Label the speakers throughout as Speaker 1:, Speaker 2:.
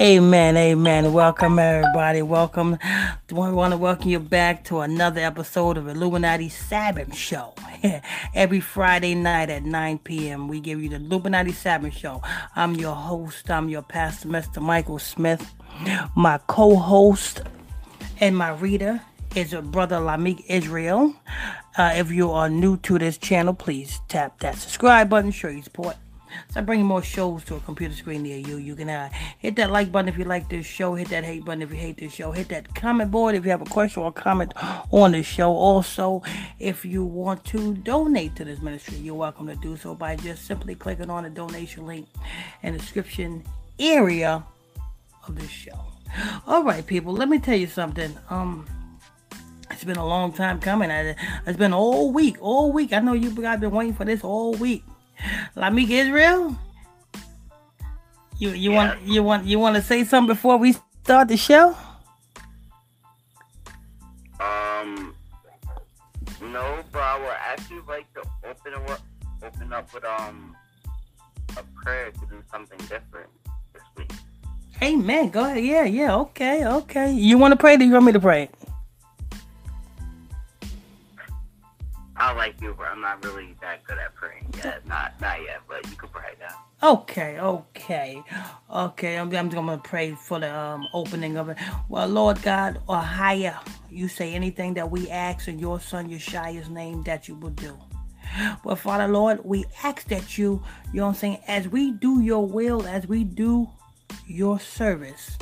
Speaker 1: Amen, amen. Welcome, everybody. Welcome. We want to welcome you back to another episode of Illuminati Sabbath Show. Every Friday night at 9 p.m., we give you the Illuminati Sabbath Show. I'm your host. I'm your pastor, Mr. Michael Smith. My co-host and my reader is a brother Lamik Israel. Uh, if you are new to this channel, please tap that subscribe button. Show your support Start bringing more shows to a computer screen near you. You can uh, hit that like button if you like this show. Hit that hate button if you hate this show. Hit that comment board if you have a question or comment on the show. Also, if you want to donate to this ministry, you're welcome to do so by just simply clicking on the donation link in the description area of this show. All right, people. Let me tell you something. Um. It's been a long time coming. I, It's been all week, all week. I know you guys been waiting for this all week. Lamik Israel, you you yeah. want you want you want to say something before we start the show?
Speaker 2: Um, no, but I would actually like to open up open up with um a prayer to do something different this week.
Speaker 1: Amen. Go ahead. Yeah, yeah. Okay, okay. You want to pray? Do you want me to pray?
Speaker 2: I like you, but I'm not really that good at praying yet. Not not yet, but you can pray now.
Speaker 1: Okay, okay, okay. I'm, I'm gonna pray for the um, opening of it. Well, Lord God, or higher, you say anything that we ask in your Son Yeshua's name that you will do. But Father Lord, we ask that you, you know what I'm saying, as we do your will, as we do your service,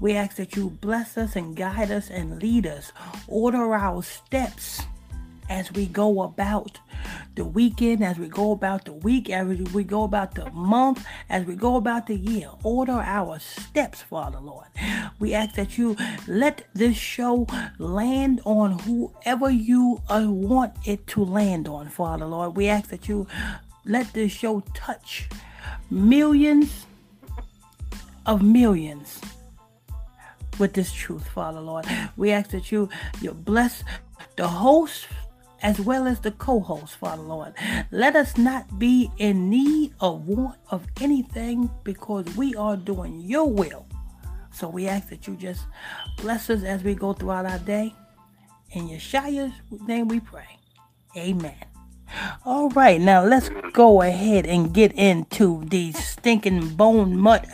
Speaker 1: we ask that you bless us and guide us and lead us, order our steps as we go about the weekend, as we go about the week, as we go about the month, as we go about the year. Order our steps, Father Lord. We ask that you let this show land on whoever you uh, want it to land on, Father Lord. We ask that you let this show touch millions of millions with this truth, Father Lord. We ask that you you bless the host as well as the co host, Father Lord. Let us not be in need of want of anything because we are doing your will. So we ask that you just bless us as we go throughout our day. In Yeshua's name we pray. Amen. All right, now let's go ahead and get into these stinking bone mud,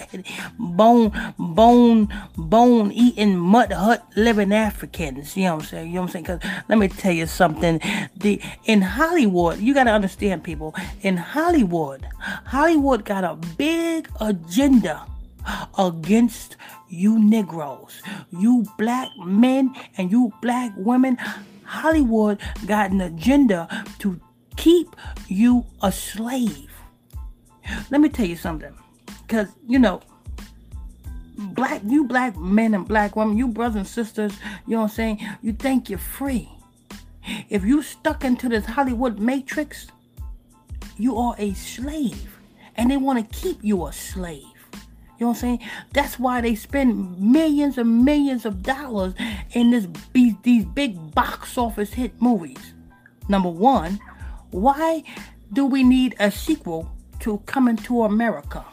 Speaker 1: bone, bone, bone eating mud hut living Africans. You know what I'm saying? You know what I'm saying? Because let me tell you something. The in Hollywood, you got to understand, people. In Hollywood, Hollywood got a big agenda against you Negroes, you black men, and you black women. Hollywood got an agenda to keep you a slave. Let me tell you something. Because, you know, black, you black men and black women, you brothers and sisters, you know what I'm saying? You think you're free. If you stuck into this Hollywood matrix, you are a slave. And they want to keep you a slave. You know what I'm saying? That's why they spend millions and millions of dollars in this these big box office hit movies. Number one, why do we need a sequel to Coming to America?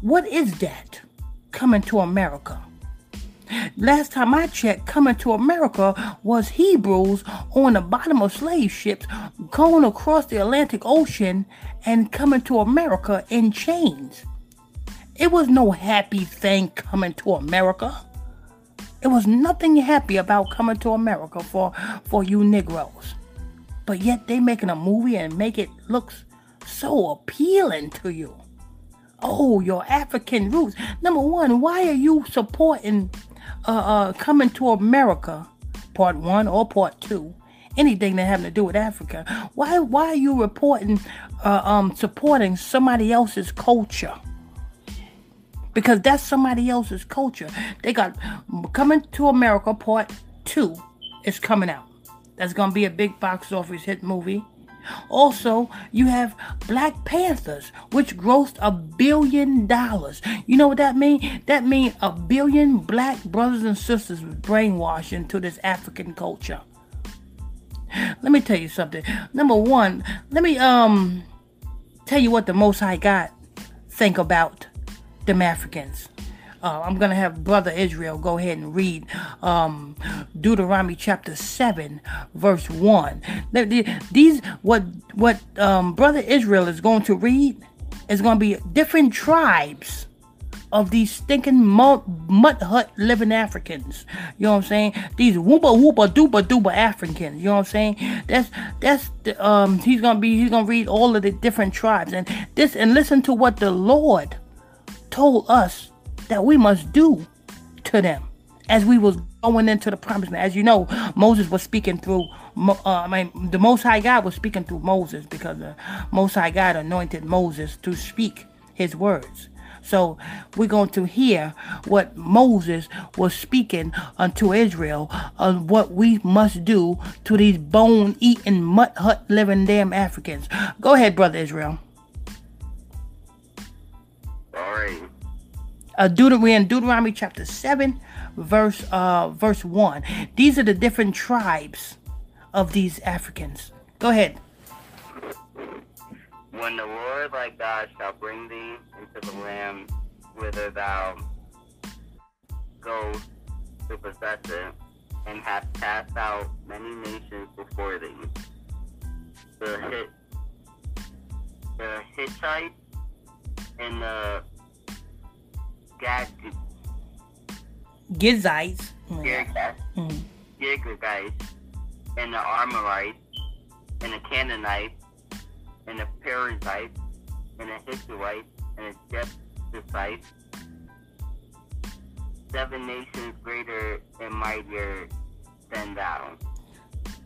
Speaker 1: What is that? Coming to America. Last time I checked, coming to America was Hebrews on the bottom of slave ships going across the Atlantic Ocean and coming to America in chains. It was no happy thing coming to America. It was nothing happy about coming to America for, for you Negroes but yet they making a movie and make it looks so appealing to you. Oh, your African roots. Number one, why are you supporting uh, uh, coming to America, part one or part two? Anything that having to do with Africa. Why why are you reporting uh, um supporting somebody else's culture? Because that's somebody else's culture. They got coming to America part two is coming out. That's gonna be a big box office hit movie. Also, you have Black Panthers, which grossed a billion dollars. You know what that means? That means a billion black brothers and sisters was brainwashed into this African culture. Let me tell you something. Number one, let me um tell you what the Most I got think about them Africans. Uh, I'm gonna have Brother Israel go ahead and read um, Deuteronomy chapter seven, verse one. These what what um, Brother Israel is going to read is going to be different tribes of these stinking mud, hut living Africans. You know what I'm saying? These whoopa whoopa dupa dupa Africans. You know what I'm saying? That's that's the, um he's gonna be he's gonna read all of the different tribes and this and listen to what the Lord told us that we must do to them as we was going into the promised land. As you know, Moses was speaking through. Uh, I mean, the Most High God was speaking through Moses because the Most High God anointed Moses to speak His words. So we're going to hear what Moses was speaking unto Israel of what we must do to these bone eating, mud hut living damn Africans. Go ahead, brother Israel.
Speaker 2: All right.
Speaker 1: Uh, Deuteronomy, in Deuteronomy chapter 7, verse uh, verse 1. These are the different tribes of these Africans. Go ahead.
Speaker 2: When the Lord thy God shall bring thee into the land whither thou go to possess it, and have cast out many nations before thee. The the Hittites and the Gad,
Speaker 1: Gizites,
Speaker 2: Girgash, mm. Girgash, and the Amorites, and the Canaanites, and the Perizzites, and the Hittites, and the Jebusites, seven nations greater and mightier than thou.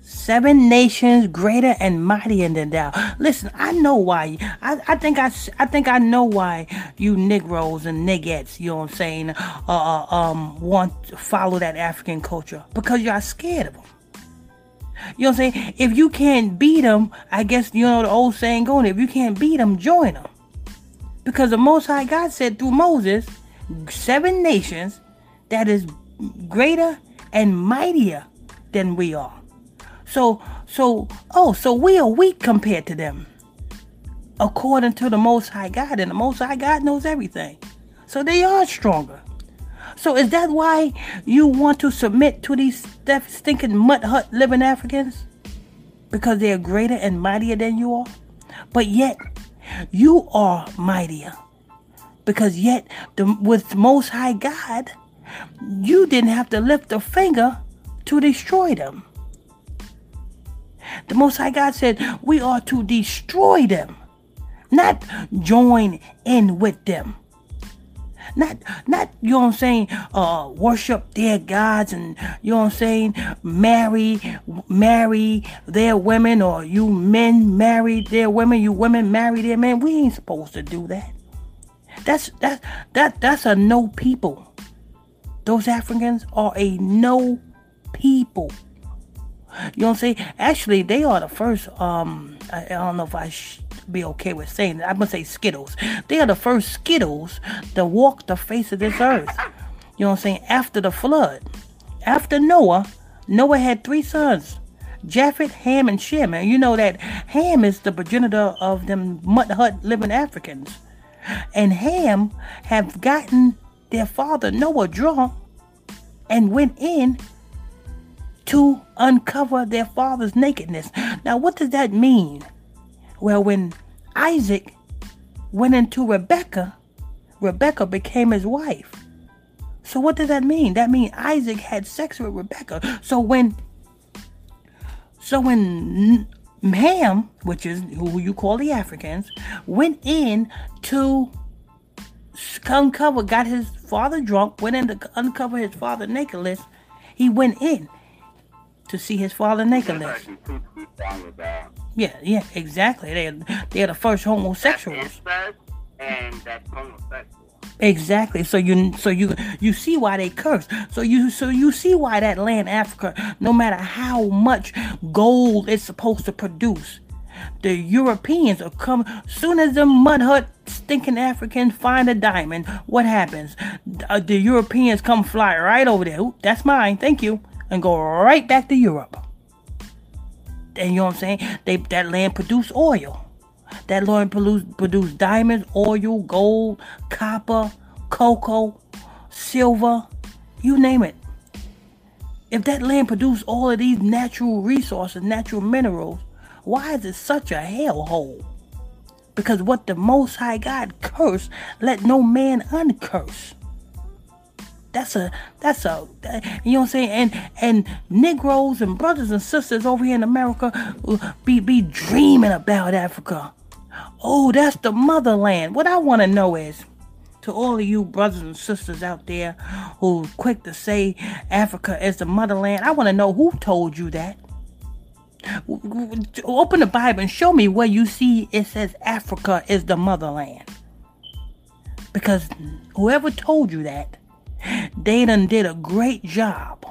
Speaker 1: Seven nations greater and mightier than thou. Listen, I know why. I, I think I, I think I know why you Negroes and niggettes, you know what I'm saying, uh, uh um, want to follow that African culture because y'all scared of them. You know what I'm saying? If you can't beat them, I guess you know the old saying going. If you can't beat them, join them. Because the Most High God said through Moses, seven nations that is greater and mightier than we are. So, so, oh, so we are weak compared to them. According to the Most High God, and the Most High God knows everything. So they are stronger. So is that why you want to submit to these stinking mud hut living Africans? Because they are greater and mightier than you are? But yet, you are mightier. Because yet, the, with Most High God, you didn't have to lift a finger to destroy them. The Most High God said we are to destroy them, not join in with them. Not, not, you know what I'm saying, uh, worship their gods and, you know what I'm saying, marry, marry their women or you men marry their women, you women marry their men. We ain't supposed to do that. That's, that, that, that's a no people. Those Africans are a no people. You know what I'm saying? Actually, they are the first. Um, I, I don't know if I be okay with saying that. I'm gonna say Skittles. They are the first Skittles to walk the face of this earth. You know what I'm saying? After the flood, after Noah, Noah had three sons. Japheth, Ham, and Shem. And you know that Ham is the progenitor of them mud hut living Africans. And Ham have gotten their father Noah drunk and went in to uncover their father's nakedness. Now, what does that mean? Well, when Isaac went into Rebecca, Rebecca became his wife. So what does that mean? That means Isaac had sex with Rebecca. So when so when Ham, which is who you call the Africans, went in to uncover, got his father drunk, went in to uncover his father nakedness, he went in to see his father Nicholas. Yeah, yeah, exactly. They they're the first homosexuals.
Speaker 2: and that's homosexual.
Speaker 1: Exactly. So you so you you see why they curse. So you so you see why that land Africa, no matter how much gold it's supposed to produce, the Europeans are coming. soon as the mud hut stinking Africans find a diamond. What happens? Uh, the Europeans come fly right over there. Ooh, that's mine. Thank you and go right back to Europe. And you know what I'm saying? They that land produced oil. That land produced, produced diamonds, oil, gold, copper, cocoa. silver, you name it. If that land produced all of these natural resources, natural minerals, why is it such a hellhole? Because what the Most High God cursed, let no man uncurse. That's a that's a you know what I'm saying and and Negroes and brothers and sisters over here in America be be dreaming about Africa. Oh, that's the motherland. What I want to know is to all of you brothers and sisters out there who quick to say Africa is the motherland. I want to know who told you that. Open the Bible and show me where you see it says Africa is the motherland. Because whoever told you that, they done did a great job.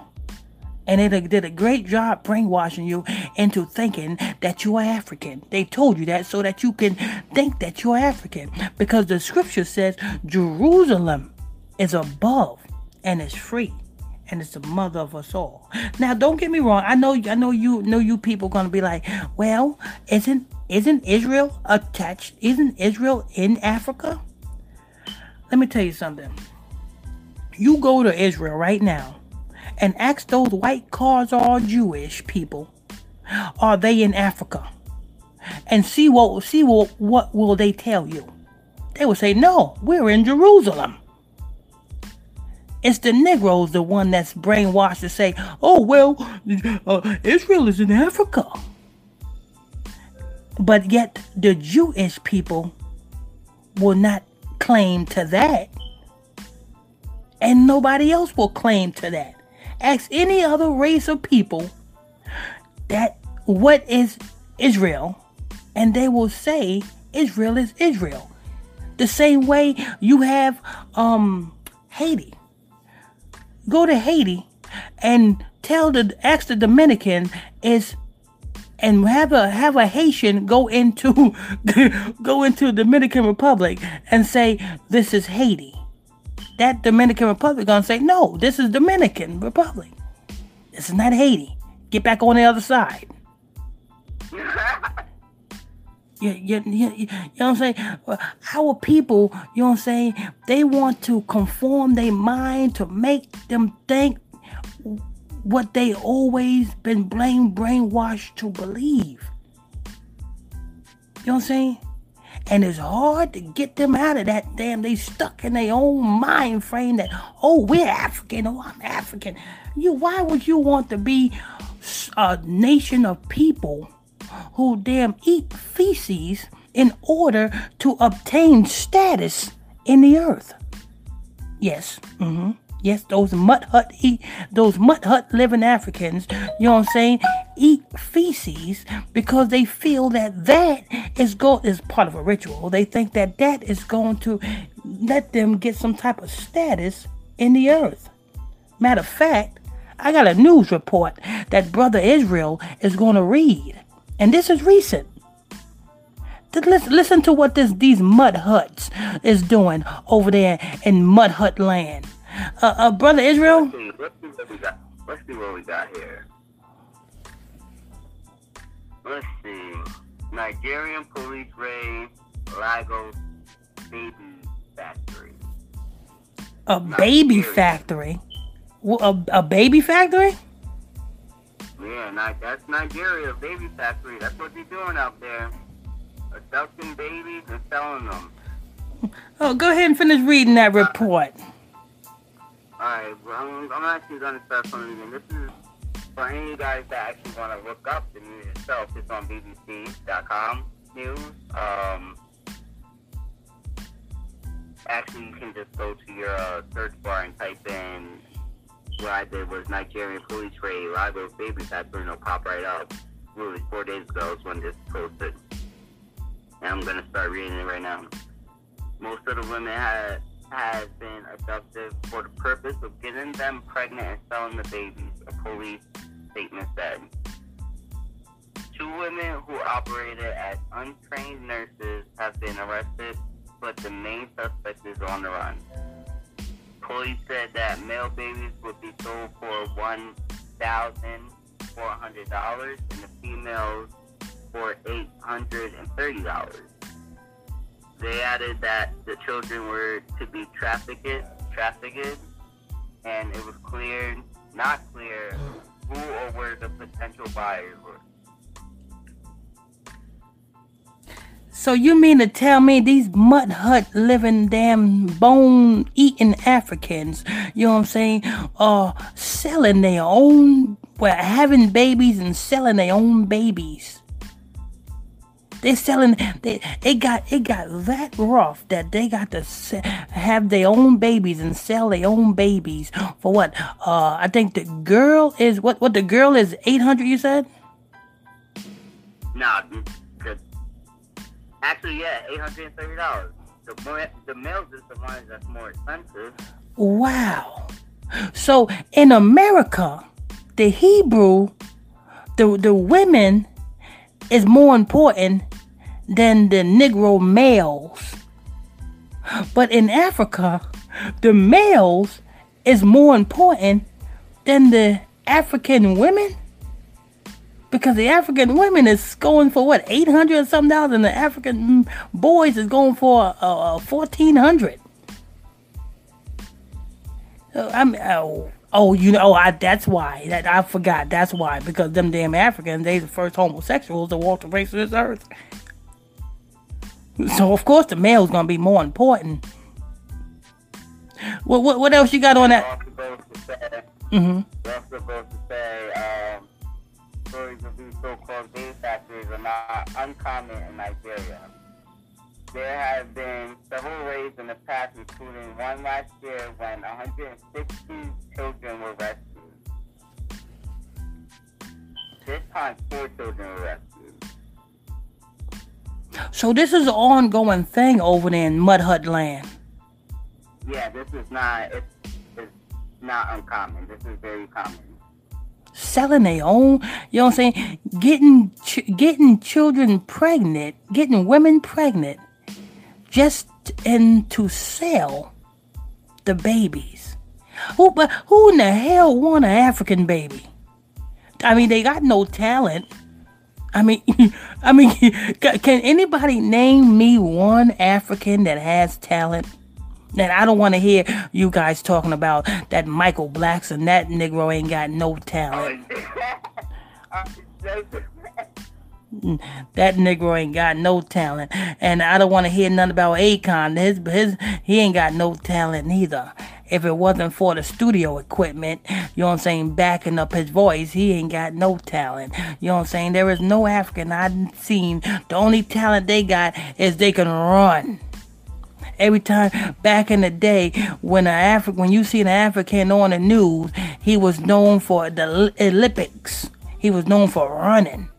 Speaker 1: And they did a great job brainwashing you into thinking that you are African. They told you that so that you can think that you're African. Because the scripture says Jerusalem is above and is free and it's the mother of us all. Now, don't get me wrong. I know, I know you know you people gonna be like, well, isn't isn't Israel attached? Isn't Israel in Africa? Let me tell you something. You go to Israel right now and ask those white cars all Jewish people, are they in Africa? And see what see what what will they tell you? They will say, no, we're in Jerusalem. It's the Negroes, the one that's brainwashed to say, oh, well, uh, Israel is in Africa. But yet the Jewish people will not claim to that. And nobody else will claim to that. Ask any other race of people that what is Israel, and they will say Israel is Israel. The same way you have um Haiti go to Haiti and tell the ask the Dominican is and have a have a Haitian go into go into Dominican Republic and say this is Haiti. That Dominican Republic gonna say no, this is Dominican Republic. This is not Haiti. Get back on the other side. You, you, you, you, know what I'm saying? Our people, you know what I'm saying? They want to conform their mind to make them think what they always been brain brainwashed to believe. You know what I'm saying? And it's hard to get them out of that damn. They stuck in their own mind frame that oh we're African, oh I'm African. You why would you want to be a nation of people who damn eat feces in order to obtain status in the earth. Yes, mm-hmm. Yes, those mud hut eat those mud hut living Africans, you know what I'm saying, eat feces because they feel that that is go is part of a ritual. They think that that is going to let them get some type of status in the earth. Matter of fact, I got a news report that Brother Israel is going to read and this is recent. Listen to what this these mud huts is doing over there in mud hut land. Uh, uh brother Israel.
Speaker 2: Let's see, what we got. Let's see what we got here. Let's see. Nigerian police raid Lagos baby factory.
Speaker 1: A baby factory. A, a baby factory?
Speaker 2: Yeah, that's Nigeria, baby factory. That's what they're doing out there. Adopting babies and selling them.
Speaker 1: Oh, go ahead and finish reading that report.
Speaker 2: Uh, Alright, well, I'm, I'm, actually going to start from the. This is for any guys that actually want to look up the news itself. It's on BBC.com news. Um, actually, you can just go to your uh, search bar and type in what I did was Nigerian police raid Lagos baby factory and it'll pop right up. Literally four days ago is when this posted. And I'm gonna start reading it right now. Most of the women had had been abducted for the purpose of getting them pregnant and selling the babies, a police statement said. Two women who operated as untrained nurses have been arrested, but the main suspect is on the run. Police said that male babies would be sold for one thousand four hundred dollars and the females for eight hundred and thirty dollars. They added that the children were to be trafficked, trafficked and it was clear, not clear, who or where the potential buyers were.
Speaker 1: So you mean to tell me these mud hut living damn bone eating Africans, you know what I'm saying, are selling their own well having babies and selling their own babies. They're selling. They it got it got that rough that they got to se- have their own babies and sell their own babies for what? Uh, I think the girl is what? What the girl is eight hundred? You said?
Speaker 2: Nah, the, actually, yeah, eight hundred and thirty dollars. The more, the males is the ones that's more expensive.
Speaker 1: Wow. So in America, the Hebrew, the the women is more important than the Negro males. But in Africa, the males is more important than the African women. Because the African women is going for what, 800 or something dollars, and the African boys is going for uh, 1400 uh, I'm, oh, oh, you know, oh, I, that's why. That I forgot. That's why. Because them damn Africans, they the first homosexuals to walk the face of this earth. So of course the male's gonna be more important. What what, what else you got on that?
Speaker 2: Mm-hmm. We're supposed to say um, stories of these so-called gay factories are not uncommon in Nigeria. There have been several raids in the past, including one last year when 160 children were rescued. This time, four children were rescued.
Speaker 1: So this is an ongoing thing over there in Mud Hut land.
Speaker 2: Yeah, this is not it's, it's not uncommon. This is very common.
Speaker 1: Selling their own, you know what I'm saying? Getting ch- getting children pregnant, getting women pregnant, just and to sell the babies. Who but who in the hell want an African baby? I mean, they got no talent. I mean, I mean, can anybody name me one African that has talent? And I don't want to hear you guys talking about that Michael Blackson. That Negro ain't got no talent. that Negro ain't got no talent, and I don't want to hear nothing about Akon. His his he ain't got no talent neither if it wasn't for the studio equipment, you know what I'm saying, backing up his voice, he ain't got no talent. You know what I'm saying? There is no African I've seen. The only talent they got is they can run. Every time back in the day, when an Afri- when you see an African on the news, he was known for the Olympics. He was known for running.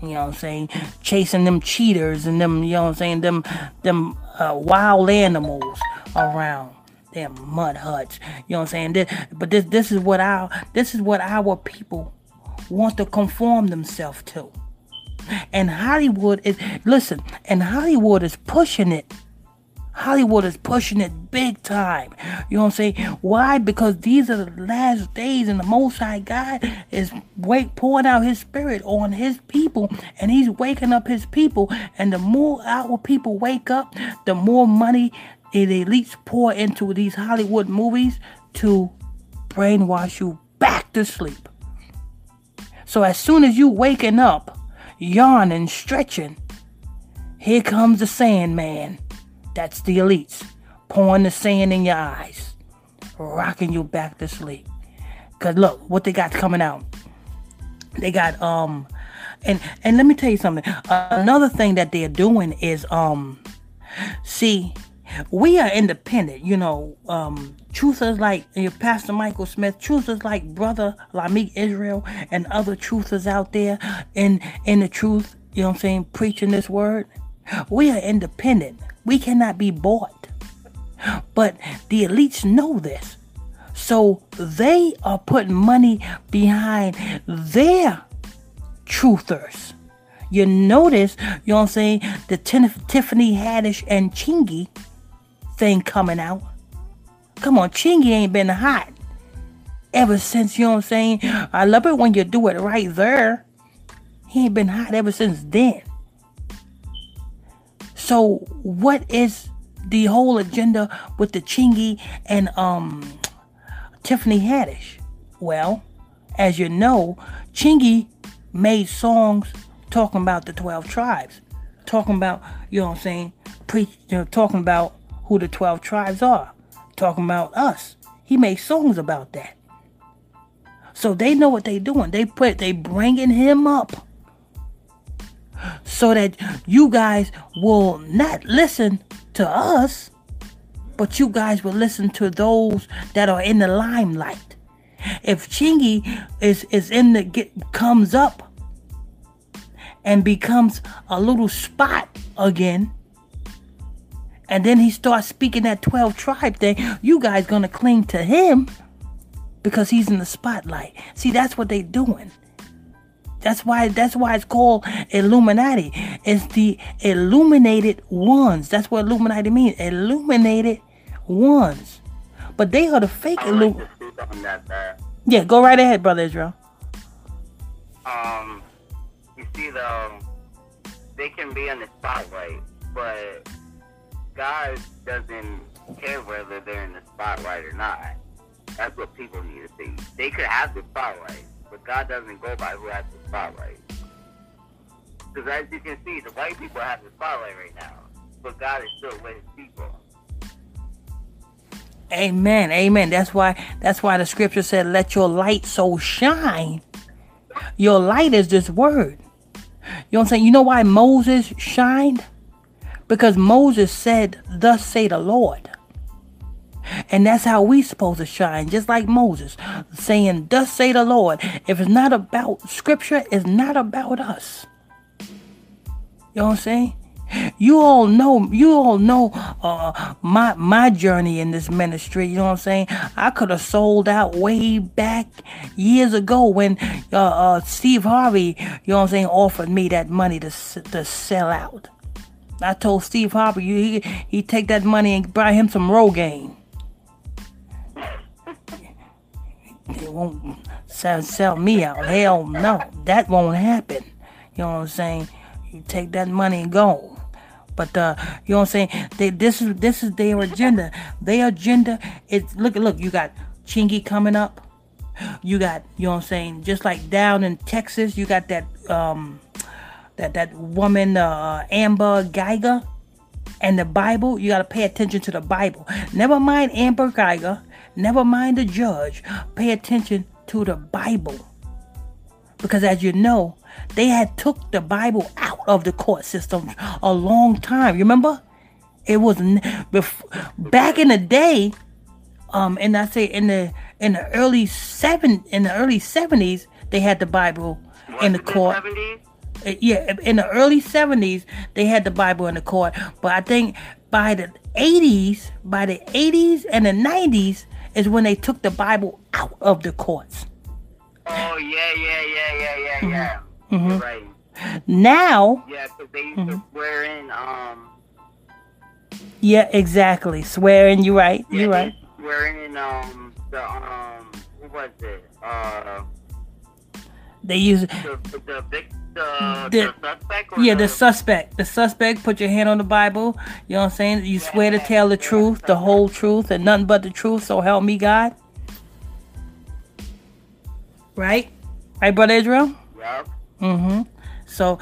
Speaker 1: You know what I'm saying? Chasing them cheaters and them, you know what I'm saying, them them uh, wild animals around damn mud huts. You know what I'm saying? This, but this this is what our this is what our people want to conform themselves to. And Hollywood is listen, and Hollywood is pushing it. Hollywood is pushing it big time. You know what I'm saying? Why? Because these are the last days, and the Most High God is wake pouring out His Spirit on His people, and He's waking up His people. And the more our people wake up, the more money the elites pour into these Hollywood movies to brainwash you back to sleep. So as soon as you waking up, yawning, stretching, here comes the Sandman. That's the elites pouring the sand in your eyes, rocking you back to sleep. Cause look what they got coming out. They got um, and and let me tell you something. Another thing that they're doing is um, see we are independent, you know. Um, truthers like Pastor Michael Smith, truthers like Brother Lamik Israel, and other truthers out there in in the truth. You know what I'm saying? Preaching this word. We are independent. We cannot be bought. But the elites know this. So they are putting money behind their truthers. You notice, you know what I'm saying, the Tiffany Haddish and Chingy thing coming out. Come on, Chingy ain't been hot ever since, you know what I'm saying? I love it when you do it right there. He ain't been hot ever since then. So, what is the whole agenda with the Chingy and um Tiffany Haddish. Well, as you know, Chingy made songs talking about the 12 tribes, talking about, you know what I'm saying, preach, you know, talking about who the 12 tribes are, talking about us. He made songs about that. So they know what they're doing. They put they bringing him up so that you guys will not listen to us, but you guys will listen to those that are in the limelight. If Chingy is is in the get comes up and becomes a little spot again, and then he starts speaking that 12 tribe thing, you guys gonna cling to him because he's in the spotlight. See, that's what they doing. That's why that's why it's called Illuminati. It's the illuminated ones. That's what Illuminati means. Illuminated ones. But they are the fake Illuminati. Yeah, go right ahead, brother Israel.
Speaker 2: Um, you see, though, they can be in the spotlight, but God doesn't care whether they're in the spotlight or not. That's what people need to see. They could have the spotlight, but God doesn't go by who has the spotlight. Because as you can see, the white people have the spotlight right now, but God is still with His people.
Speaker 1: Amen. Amen. That's why that's why the scripture said, Let your light so shine. Your light is this word. You know what I'm saying? You know why Moses shined? Because Moses said, Thus say the Lord. And that's how we supposed to shine, just like Moses, saying, Thus say the Lord. If it's not about scripture, it's not about us. You know what I'm saying? You all know, you all know uh, my my journey in this ministry. You know what I'm saying? I could have sold out way back years ago when uh, uh, Steve Harvey, you know what I'm saying, offered me that money to to sell out. I told Steve Harvey, he he take that money and buy him some Rogaine. They won't sell, sell me out. Hell no, that won't happen. You know what I'm saying? You take that money and go. But uh, you know what I'm saying? They, this is this is their agenda. Their agenda is look look. You got Chingy coming up. You got you know what I'm saying? Just like down in Texas, you got that um that that woman uh, Amber Guyger and the Bible. You got to pay attention to the Bible. Never mind Amber Guyger. Never mind the judge. Pay attention to the Bible. Because as you know, they had took the Bible out of the court system a long time. You remember? It was back in the day, um, and I say in the in the early seven in the early seventies, they had the Bible what, in the court. 70s? Uh, yeah, in the early seventies, they had the Bible in the court. But I think by the eighties, by the eighties and the nineties, is when they took the Bible out of the courts.
Speaker 2: Oh yeah, yeah, yeah, yeah, yeah, yeah. Mm-hmm. Right.
Speaker 1: Now.
Speaker 2: Yeah, because they used mm-hmm. to swear in. Um.
Speaker 1: Yeah, exactly. Swearing. You're right.
Speaker 2: Yeah,
Speaker 1: you're right.
Speaker 2: Swearing in um the um who was it uh.
Speaker 1: They use
Speaker 2: the the, the, the, the, suspect
Speaker 1: yeah the, the, suspect. The suspect put your hand on the bible you know what i'm saying? You swear to tell the truth the whole truth and nothing but the truth so help me god. Right? Right brother israel?
Speaker 2: Yep
Speaker 1: mm-hmm. So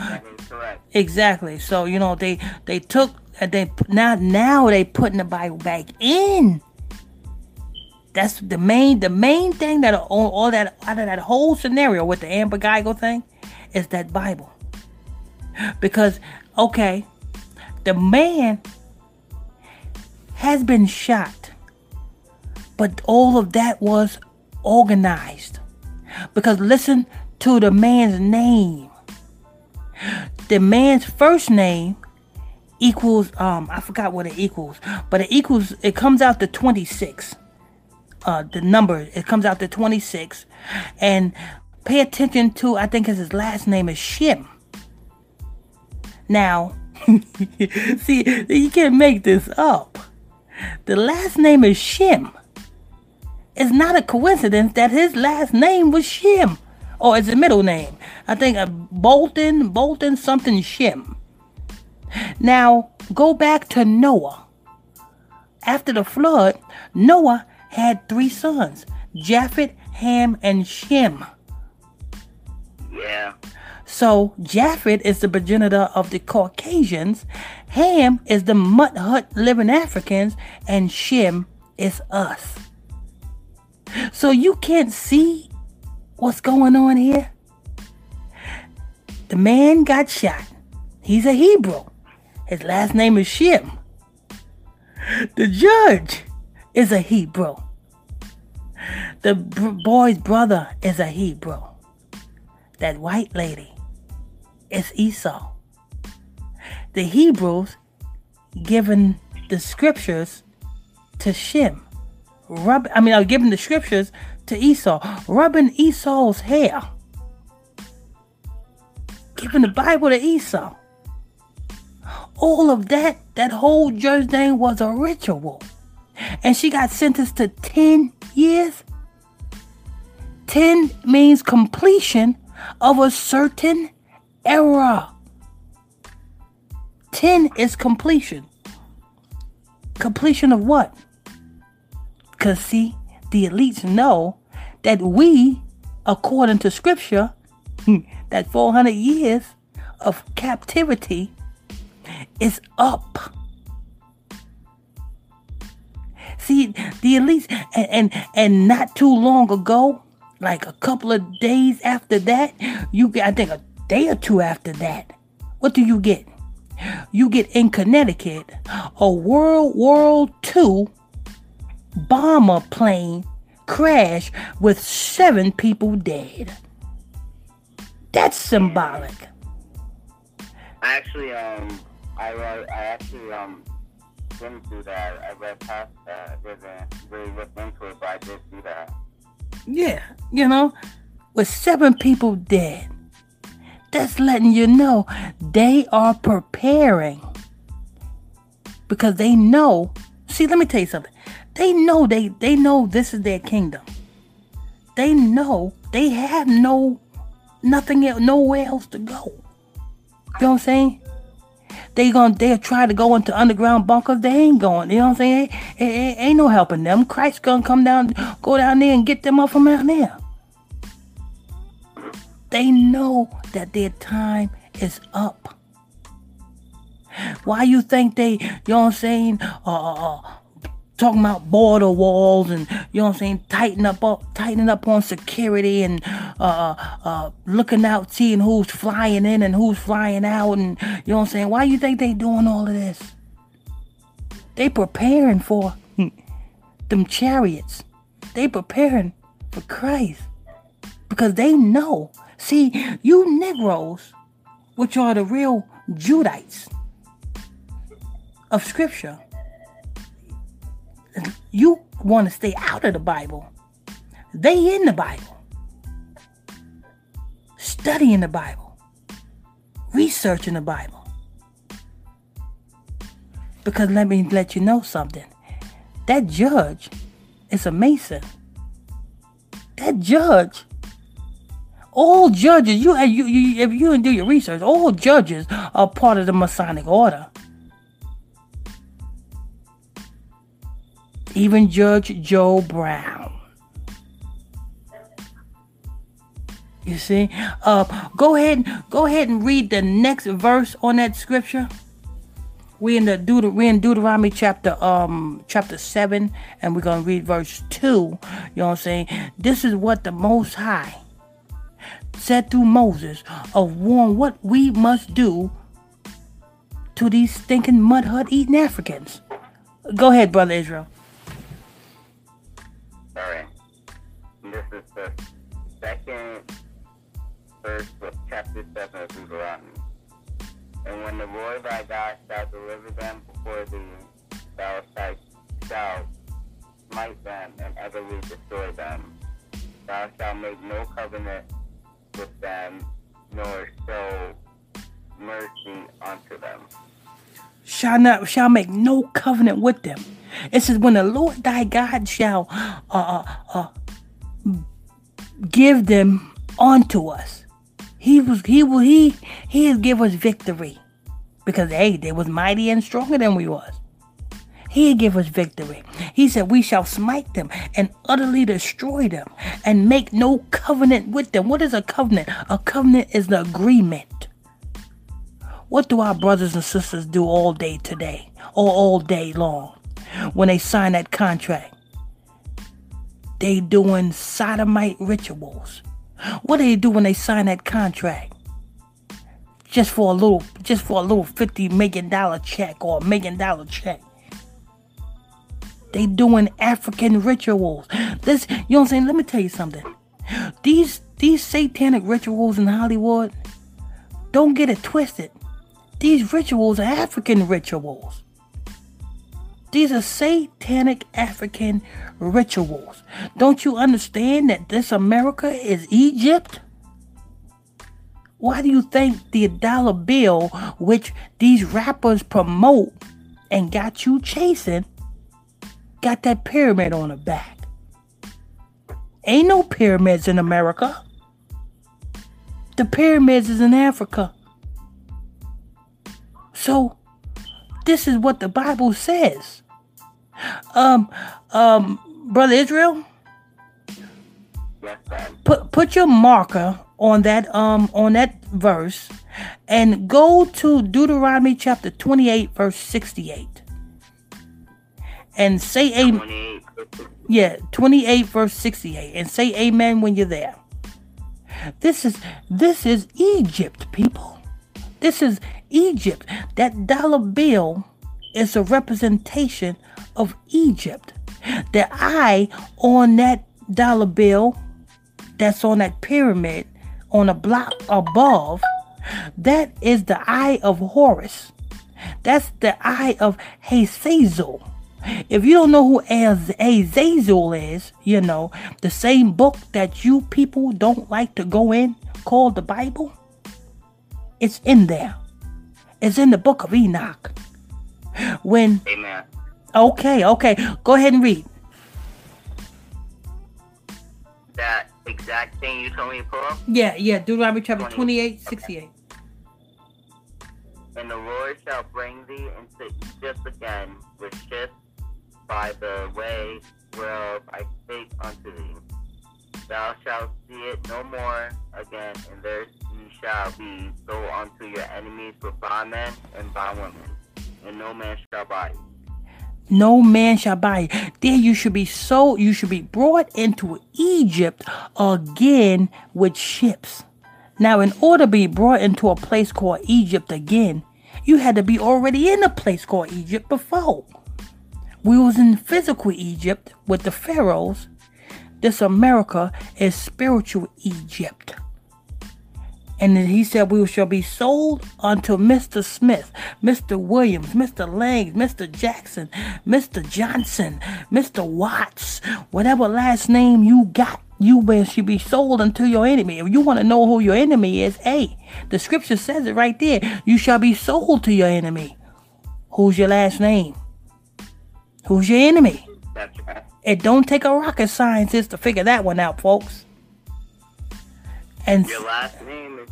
Speaker 1: exactly. So you know they they took they now now they putting the bible back in. That's the main the main thing that all, all that out of that whole scenario with the amber Guyger thing is that Bible. Because, okay, the man has been shot, but all of that was organized. Because listen to the man's name. The man's first name equals um I forgot what it equals, but it equals it comes out to 26. Uh the number it comes out to 26 and pay attention to, I think his last name is Shem. Now, see, you can't make this up. The last name is Shem. It's not a coincidence that his last name was Shem. Or it's a middle name. I think a Bolton, Bolton something Shem. Now, go back to Noah. After the flood, Noah had three sons. Japheth, Ham, and Shem. So Japheth is the progenitor of the Caucasians, Ham is the mud hut living Africans, and Shem is us. So you can't see what's going on here. The man got shot. He's a Hebrew. His last name is Shem. The judge is a Hebrew. The boy's brother is a Hebrew. That white lady is Esau. The Hebrews given the scriptures to Shem. Rub, I mean, uh, are giving the scriptures to Esau, rubbing Esau's hair, giving the Bible to Esau. All of that, that whole judge thing was a ritual. And she got sentenced to 10 years. 10 means completion of a certain era. 10 is completion. Completion of what? Because, see, the elites know that we, according to scripture, that 400 years of captivity is up. See, the elites, and, and, and not too long ago, like a couple of days after that, you I think a day or two after that, what do you get? You get in Connecticut a World War II bomber plane crash with seven people dead. That's symbolic.
Speaker 2: I Actually, um, I I actually um didn't do that. I read past that. I didn't really look into it, but I did see that.
Speaker 1: Yeah, you know, with seven people dead. That's letting you know they are preparing because they know. See, let me tell you something. They know they they know this is their kingdom. They know they have no nothing else, nowhere else to go. You know what I'm saying? They gonna they'll try to go into underground bunkers. They ain't going. You know what I'm saying? It, it, ain't no helping them. Christ gonna come down, go down there and get them up from out there. They know that their time is up. Why you think they, you know what I'm saying, uh, uh, uh talking about border walls and you know what I'm saying, tighten up, up tightening up on security and uh, uh, uh, looking out, seeing who's flying in and who's flying out, and you know what I'm saying. Why you think they doing all of this? They preparing for them chariots. They preparing for Christ because they know. See, you Negroes, which are the real Judites of Scripture you want to stay out of the Bible. They in the Bible. Studying the Bible. Researching the Bible. Because let me let you know something. That judge is a Mason. That judge all judges, you, you, you if you do your research, all judges are part of the Masonic order. even Judge Joe Brown. You see, uh, go ahead, go ahead and read the next verse on that scripture. We in the Deut- we in Deuteronomy chapter um chapter seven, and we're gonna read verse two. You know what I'm saying? This is what the Most High said through Moses of warn what we must do to these stinking mud hut eating Africans. Go ahead, brother Israel. All right.
Speaker 2: This is the second verse of chapter 7 of Deuteronomy. And when the Lord thy God shall deliver them before thee, thou shalt smite them and utterly destroy them. Thou shalt make no covenant with them, nor show mercy unto them.
Speaker 1: Shall not shall make no covenant with them. It says, when the Lord thy God shall uh, uh, uh, give them unto us. He was he will he he give us victory. Because hey, they was mighty and stronger than we was. He'll give us victory. He said, We shall smite them and utterly destroy them and make no covenant with them. What is a covenant? A covenant is an agreement. What do our brothers and sisters do all day today or all day long when they sign that contract? They doing sodomite rituals. What do they do when they sign that contract? Just for a little, just for a little fifty million dollar check or a million dollar check. They doing African rituals. This, you know what I'm saying? Let me tell you something. These these satanic rituals in Hollywood, don't get it twisted. These rituals are African rituals. These are satanic African rituals. Don't you understand that this America is Egypt? Why do you think the dollar bill, which these rappers promote and got you chasing, got that pyramid on the back. Ain't no pyramids in America. The pyramids is in Africa. So, this is what the Bible says. Um, um, brother Israel. Put put your marker on that um on that verse, and go to Deuteronomy chapter twenty eight verse sixty eight and say amen. Yeah, 28 verse 68 and say amen when you're there. This is this is Egypt, people. This is Egypt. That dollar bill is a representation of Egypt. The eye on that dollar bill that's on that pyramid on a block above, that is the eye of Horus. That's the eye of Hazazel. If you don't know who Azazel is, you know, the same book that you people don't like to go in called the Bible, it's in there. It's in the book of Enoch. When
Speaker 2: Amen.
Speaker 1: Okay, okay. Go ahead and read.
Speaker 2: That exact thing you told me to pull up?
Speaker 1: Yeah, yeah. Deuteronomy chapter 28, 68.
Speaker 2: And the Lord shall bring thee into Egypt again with ships by the way whereof I spake unto thee. Thou shalt see it no more again, and there ye shall be sold unto your enemies for bondmen and bondwomen, and no man shall buy.
Speaker 1: No man shall buy you. There you should be sold, you should be brought into Egypt again with ships. Now, in order to be brought into a place called Egypt again, you had to be already in a place called Egypt before. We was in physical Egypt with the pharaohs. This America is spiritual Egypt. And then he said, We shall be sold unto Mr. Smith, Mr. Williams, Mr. Lang, Mr. Jackson, Mr. Johnson, Mr. Watts, whatever last name you got, you will should be sold unto your enemy. If you want to know who your enemy is, hey, the scripture says it right there. You shall be sold to your enemy. Who's your last name? Who's your enemy?
Speaker 2: That's right.
Speaker 1: It don't take a rocket scientist to figure that one out, folks. And
Speaker 2: Your last name is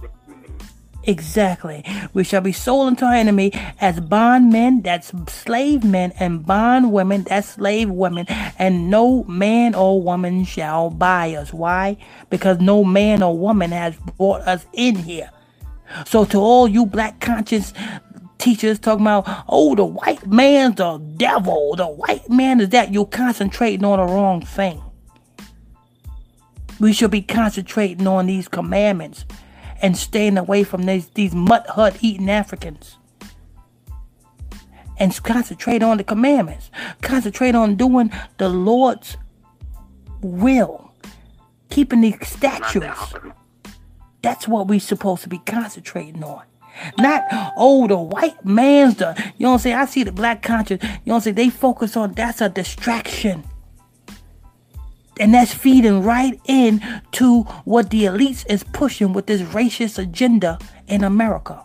Speaker 1: exactly, we shall be sold into our enemy as bondmen, that's slave men, and bondwomen, that's slave women, and no man or woman shall buy us. Why? Because no man or woman has brought us in here. So to all you black conscious teachers talking about, oh, the white man's the devil. The white man is that. You're concentrating on the wrong thing. We should be concentrating on these commandments and staying away from these, these mud hut eating Africans. And concentrate on the commandments. Concentrate on doing the Lord's will. Keeping these statutes. That's what we're supposed to be concentrating on. Not, oh, the white man's the, you know what I'm saying? I see the black conscience, you know what I'm saying? They focus on that's a distraction. And that's feeding right in to what the elites is pushing with this racist agenda in America.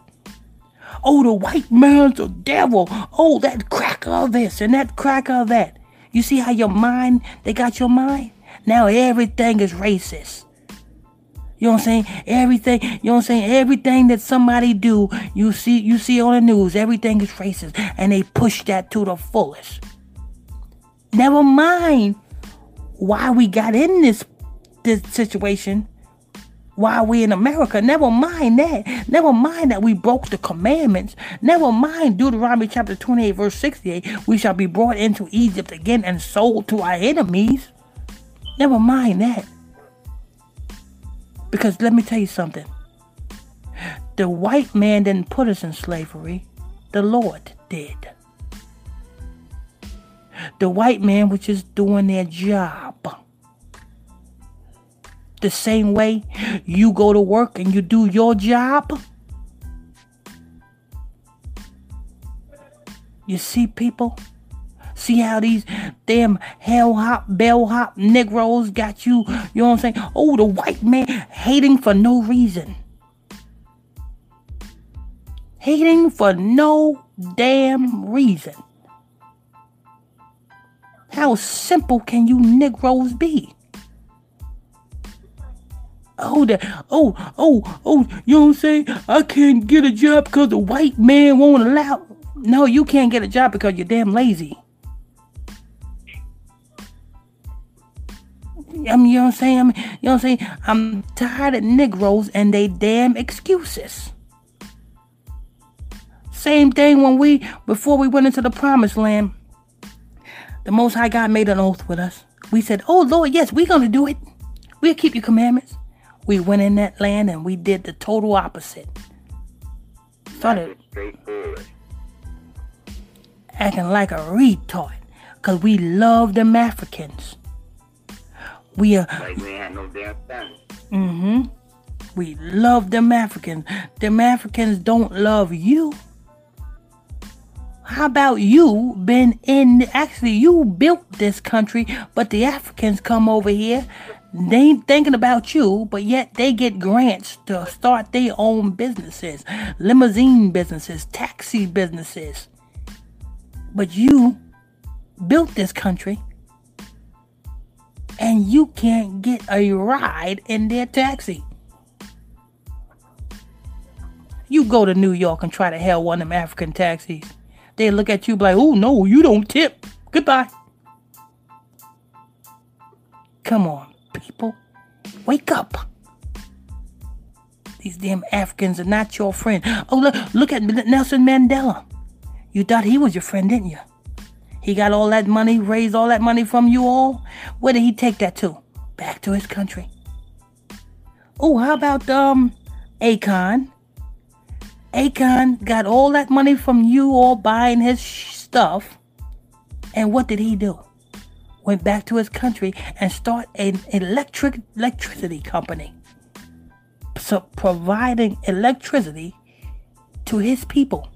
Speaker 1: Oh, the white man's the devil. Oh, that cracker of this and that cracker of that. You see how your mind, they got your mind? Now everything is racist. You know what I'm saying? Everything, you know what I'm saying? Everything that somebody do, you see, you see on the news, everything is racist. And they push that to the fullest. Never mind why we got in this this situation why we in America. Never mind that. Never mind that we broke the commandments. Never mind Deuteronomy chapter 28, verse 68. We shall be brought into Egypt again and sold to our enemies. Never mind that. Because let me tell you something. The white man didn't put us in slavery, the Lord did. The white man was just doing their job. The same way you go to work and you do your job. You see, people? See how these damn hell hop, bell hop Negroes got you, you know what I'm saying? Oh, the white man hating for no reason. Hating for no damn reason. How simple can you Negroes be? Oh, the, oh, oh, oh, you know what I'm saying? I can't get a job because the white man won't allow. No, you can't get a job because you're damn lazy. I mean, you know what I'm saying? I mean, you know what I'm saying? I'm tired of Negroes and they damn excuses. Same thing when we, before we went into the promised land, the Most High God made an oath with us. We said, Oh Lord, yes, we're going to do it. We'll keep your commandments. We went in that land and we did the total opposite. Started acting like a retard because we love them Africans. We are.
Speaker 2: Like we had no damn.
Speaker 1: Mm-hmm. We love them Africans. Them Africans don't love you. How about you been in actually you built this country, but the Africans come over here. They ain't thinking about you, but yet they get grants to start their own businesses, limousine businesses, taxi businesses. But you built this country and you can't get a ride in their taxi. You go to New York and try to hail one of them African taxis. They look at you like, oh no, you don't tip. Goodbye. Come on, people. Wake up. These damn Africans are not your friend. Oh, look, look at Nelson Mandela. You thought he was your friend, didn't you? He got all that money, raised all that money from you all. Where did he take that to? Back to his country. Oh, how about um Akon? Akon got all that money from you all buying his stuff. And what did he do? Went back to his country and start an electric electricity company. So providing electricity to his people.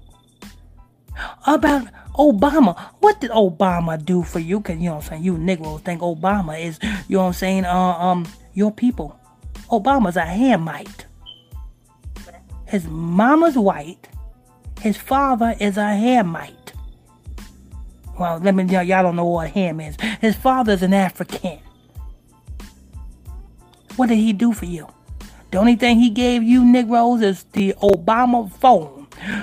Speaker 1: About Obama. What did Obama do for you? Cause you know what I'm saying, you Negroes think Obama is, you know what I'm saying, uh, um, your people. Obama's a Hamite. His mama's white. His father is a Hamite. Well, let me know, y'all don't know what Ham is. His father's an African. What did he do for you? The only thing he gave you Negroes is the Obama phone.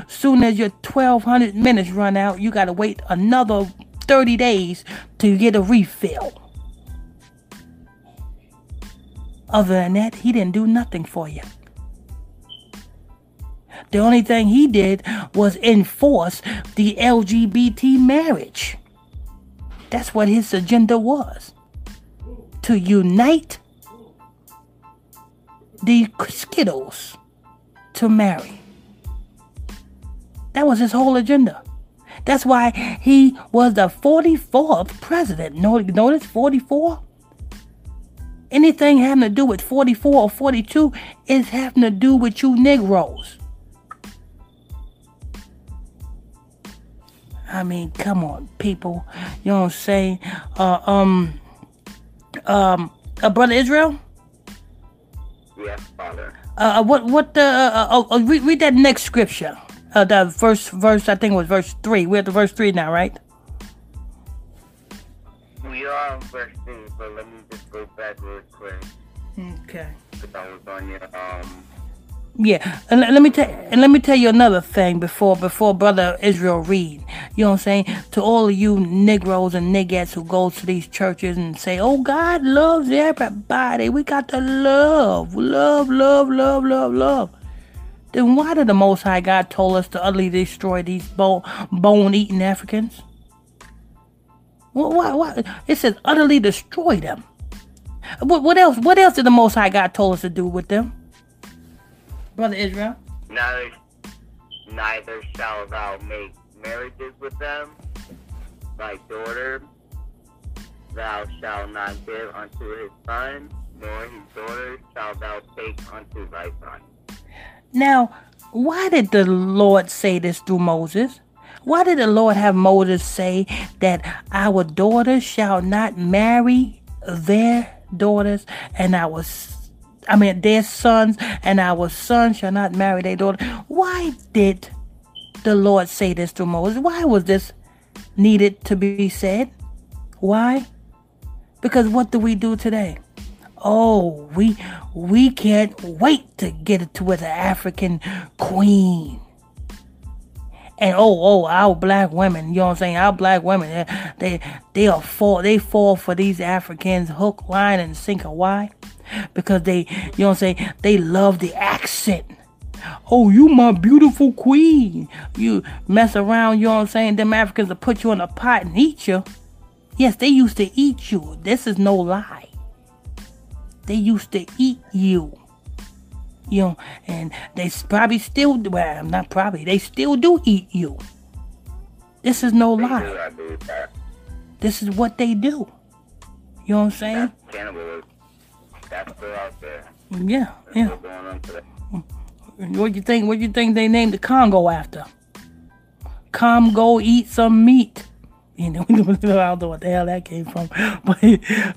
Speaker 1: Soon as your 1200 minutes run out, you got to wait another 30 days to get a refill. Other than that, he didn't do nothing for you. The only thing he did was enforce the LGBT marriage. That's what his agenda was. To unite the Skittles to marry. That was his whole agenda. That's why he was the 44th president. Notice 44? Anything having to do with 44 or 42 is having to do with you Negroes. I mean, come on, people. You know what I'm saying? Uh, um, um, uh, brother Israel.
Speaker 2: Yes, father.
Speaker 1: Uh, what, what the? Uh, uh, oh, read, read that next scripture uh, the first verse, I think it was verse 3. We're at the verse 3 now, right?
Speaker 2: We are on verse 3, but let me just go back real quick.
Speaker 1: Okay.
Speaker 2: Because I was on your, um,
Speaker 1: Yeah, and let me tell and let me tell you another thing before before brother Israel read. You know what I'm saying? To all of you Negroes and niggas who go to these churches and say, "Oh, God loves everybody. We got to love, love, love, love, love, love." Then why did the Most High God told us to utterly destroy these bone bone eating Africans? What, what? It says utterly destroy them. What, what else? What else did the Most High God told us to do with them? Brother Israel?
Speaker 2: Neither, neither shall thou make marriages with them. Thy daughter thou shalt not give unto his son, nor his daughter shalt thou take unto thy son.
Speaker 1: Now, why did the Lord say this through Moses? Why did the Lord have Moses say that our daughters shall not marry their daughters and our I mean, their sons, and our sons shall not marry their daughter. Why did the Lord say this to Moses? Why was this needed to be said? Why? Because what do we do today? Oh, we we can't wait to get it to with an African queen. And oh, oh, our black women, you know what I'm saying? Our black women, they they are fall they fall for these Africans hook, line, and sinker. Why? because they, you know what I'm saying, they love the accent. Oh, you my beautiful queen. You mess around, you know what I'm saying? Them Africans will put you in a pot and eat you. Yes, they used to eat you. This is no lie. They used to eat you. You know, and they probably still, do, well, not probably, they still do eat you. This is no lie. This is what they do. You know what I'm saying? Cannibalism that's still out there. Mm, yeah, that's yeah. Mm. What you think? What you think they named the Congo after? Come go eat some meat. You know, I don't know what the hell that came from, but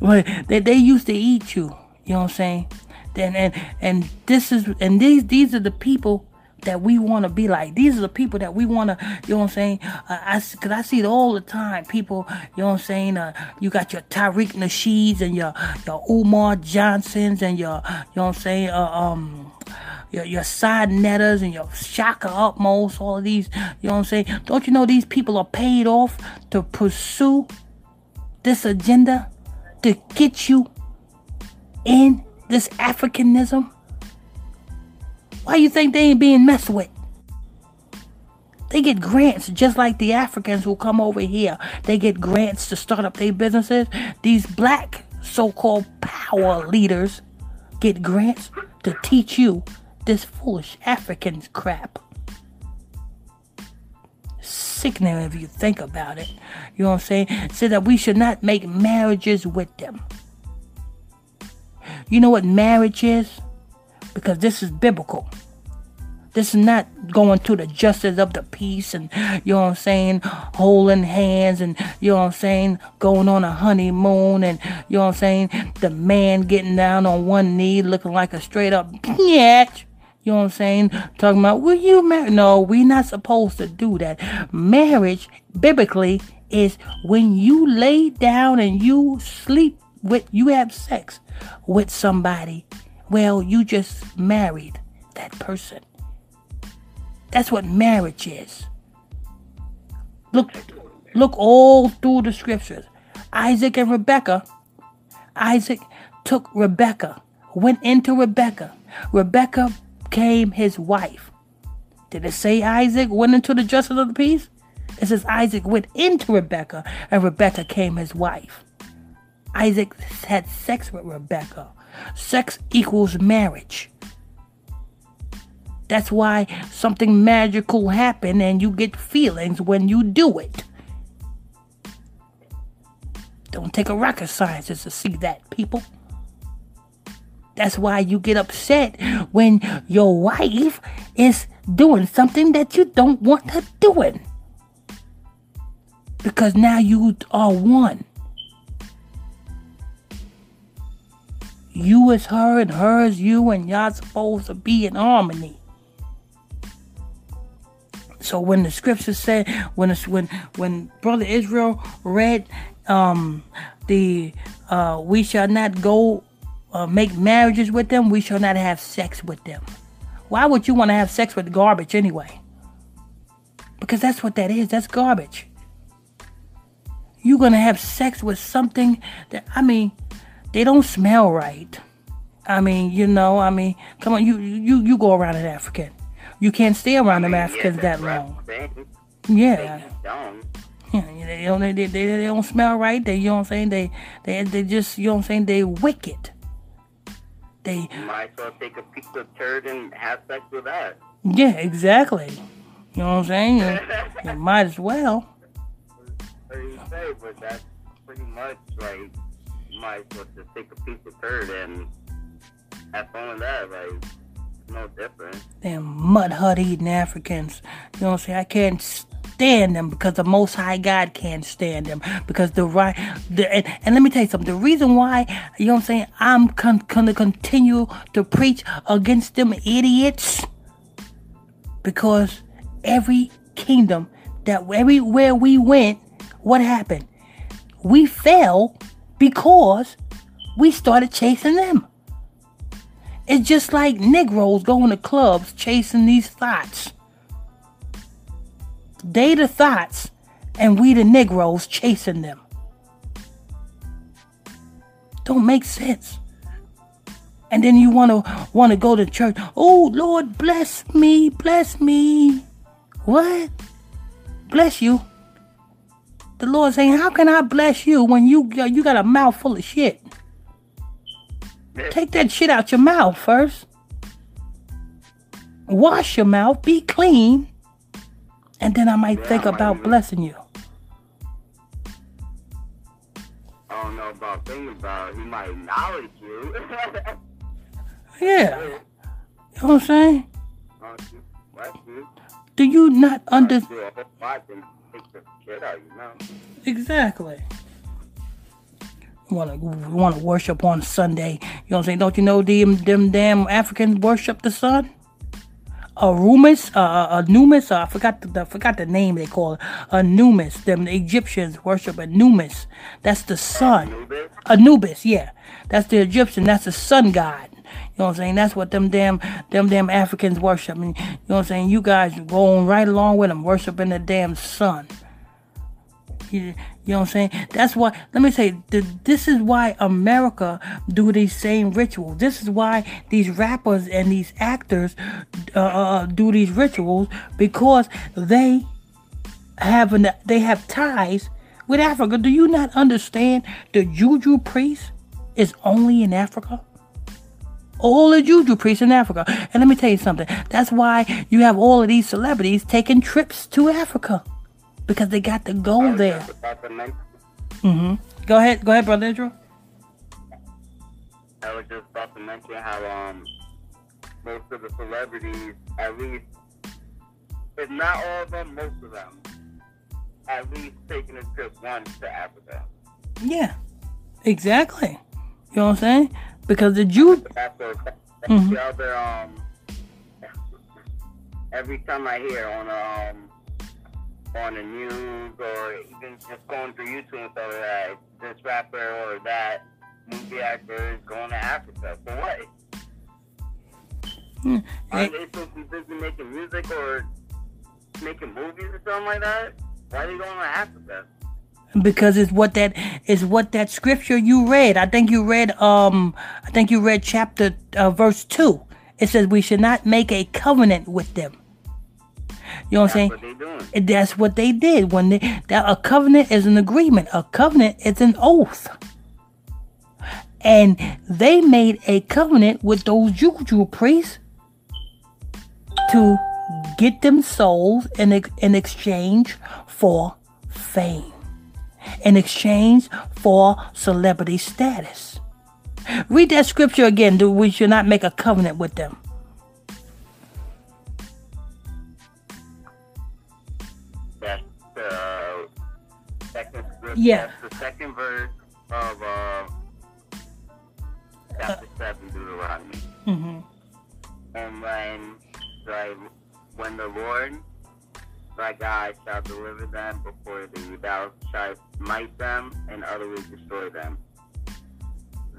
Speaker 1: but they, they used to eat you. You know what I'm saying? Then and and this is and these these are the people that we want to be like. These are the people that we want to, you know what I'm saying? Uh, I, cause I see it all the time. People, you know what I'm saying? Uh, you got your Tariq Nasheeds and your, your Umar Johnsons and your, you know what I'm saying? Uh, um, your, your Sa Neters and your Shaka Utmost, all of these, you know what I'm saying? Don't you know these people are paid off to pursue this agenda to get you in this Africanism? Why you think they ain't being messed with? They get grants just like the Africans who come over here. They get grants to start up their businesses. These black so-called power leaders get grants to teach you this foolish African crap. Sickening if you think about it. You know what I'm saying? So that we should not make marriages with them. You know what marriage is? because this is biblical. This is not going to the justice of the peace and, you know what I'm saying, holding hands and, you know what I'm saying, going on a honeymoon and, you know what I'm saying, the man getting down on one knee looking like a straight up bitch. You know what I'm saying? Talking about, will you marry? No, we're not supposed to do that. Marriage, biblically, is when you lay down and you sleep with, you have sex with somebody well, you just married that person. That's what marriage is. Look, look all through the scriptures. Isaac and Rebecca. Isaac took Rebecca, went into Rebecca. Rebecca became his wife. Did it say Isaac went into the justice of the peace? It says Isaac went into Rebecca and Rebecca came his wife. Isaac had sex with Rebecca. Sex equals marriage. That's why something magical happen and you get feelings when you do it. Don't take a rocket scientist to see that, people. That's why you get upset when your wife is doing something that you don't want her doing. Because now you are one. You is her and her is you, and y'all supposed to be in harmony. So when the scripture said, when when when brother Israel read um, the uh, we shall not go uh, make marriages with them, we shall not have sex with them. Why would you want to have sex with garbage anyway? Because that's what that is. That's garbage. You're to have sex with something that, I mean, they don't smell right. I mean, you know, I mean, come on, you you you go around an African. You can't stay around them Africans yeah, that long. Yeah. Yeah, they don't they, they, they don't smell right. They you know what I'm saying. They they they just you know what I'm saying. They wicked. They
Speaker 2: you might as well take a piece of turd and have sex with that.
Speaker 1: Yeah, exactly. You know what I'm saying? You, you might as well.
Speaker 2: What you say, but that's pretty much like might just take a piece of turd and have fun with that. Like no different.
Speaker 1: Damn mud hut eating Africans. You know what I'm saying? I can't stand them because the Most High God can't stand them because the right. The, and, and let me tell you something. The reason why you know what I'm saying I'm con- gonna continue to preach against them idiots because every kingdom that everywhere we went, what happened? We fell because we started chasing them. It's just like Negroes going to clubs chasing these thoughts. They the thoughts, and we the Negroes chasing them. Don't make sense. And then you wanna wanna go to church. Oh Lord, bless me, bless me. What? Bless you. The Lord saying, "How can I bless you when you you got a mouth full of shit?" Take that shit out your mouth first. Wash your mouth, be clean, and then I might yeah, think I about blessing you.
Speaker 2: I don't know about thinking about it. He might acknowledge you.
Speaker 1: yeah. You know what I'm saying? Do you not understand? Exactly want to want to worship on Sunday. You know what I'm saying? Don't you know them them damn Africans worship the sun? Arumis, uh, uh, Anumis, uh, I forgot the, I forgot the name they call it. Anumis. Them the Egyptians worship Anumis. That's the sun. Anubis? Anubis, yeah. That's the Egyptian. That's the sun god. You know what I'm saying? That's what them damn them damn Africans worship. Mean, you know what I'm saying? You guys going right along with them, worshiping the damn sun. You, you know what I'm saying? That's why, let me say, this is why America do these same rituals. This is why these rappers and these actors uh, uh, uh, do these rituals because they have an, they have ties with Africa. Do you not understand the juju priest is only in Africa? All the juju priests in Africa. And let me tell you something. That's why you have all of these celebrities taking trips to Africa because they got to go there. Mm-hmm. Go ahead, go ahead, brother Israel.
Speaker 2: I was just about to mention how um most of the celebrities, at least, if not all of them, most of them, at least taking a trip once to Africa.
Speaker 1: Yeah, exactly. You know what I'm saying? Because the Jew.
Speaker 2: Mm-hmm. The other, um, every time I hear on um on the news or even just going through YouTube and stuff like that, this rapper or that movie actor is going to Africa. For what? Hmm. Are they supposed to be busy making music or making movies or something like that? Why are they going to Africa?
Speaker 1: Because it's what that is what that scripture you read. I think you read um I think you read chapter uh, verse two. It says we should not make a covenant with them you know what I'm saying? That's what they did. When they that a covenant is an agreement. A covenant is an oath. And they made a covenant with those juju priests to get them souls in, in exchange for fame, in exchange for celebrity status. Read that scripture again. Do we should not make a covenant with them.
Speaker 2: Yeah. That's the second verse of uh, chapter uh, 7 Deuteronomy. Mm-hmm. And when, like, when the Lord thy God shall deliver them before thee, thou shalt smite them and utterly destroy them.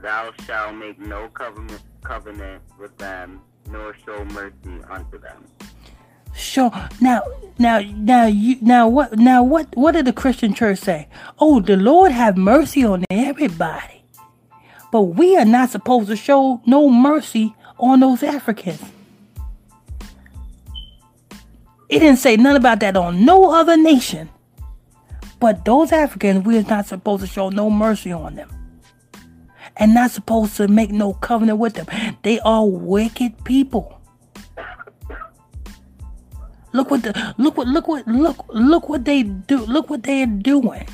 Speaker 2: Thou shalt make no covenant, covenant with them, nor show mercy unto them.
Speaker 1: Show now, now, now, you now what? Now what? What did the Christian church say? Oh, the Lord have mercy on everybody, but we are not supposed to show no mercy on those Africans. It didn't say nothing about that on no other nation. But those Africans, we are not supposed to show no mercy on them. And not supposed to make no covenant with them. They are wicked people. Look what the look what look what look look what they do. Look what they are doing.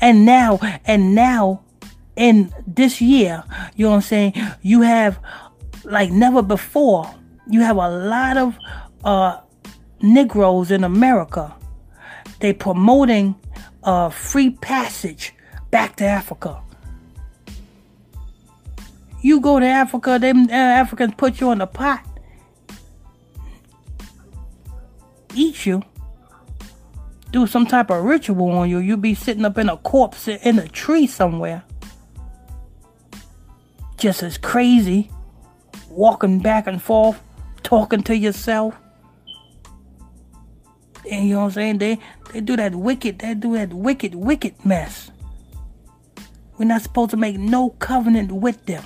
Speaker 1: And now and now in this year, you know what I'm saying, you have like never before, you have a lot of uh Negroes in America. They promoting uh free passage back to Africa. You go to Africa, them uh, Africans put you in a pot eat you, do some type of ritual on you, you'll be sitting up in a corpse in a tree somewhere. Just as crazy, walking back and forth, talking to yourself. And you know what I'm saying? They they do that wicked, they do that wicked, wicked mess. We're not supposed to make no covenant with them.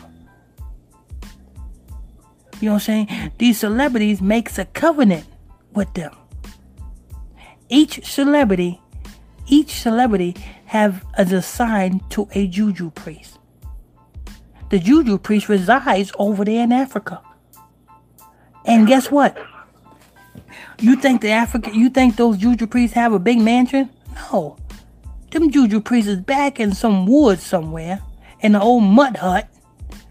Speaker 1: You know what I'm saying? These celebrities makes a covenant with them each celebrity, each celebrity have is assigned to a juju priest. The juju priest resides over there in Africa. And guess what? You think the African you think those juju priests have a big mansion? No. Them juju priests is back in some woods somewhere, in an old mud hut.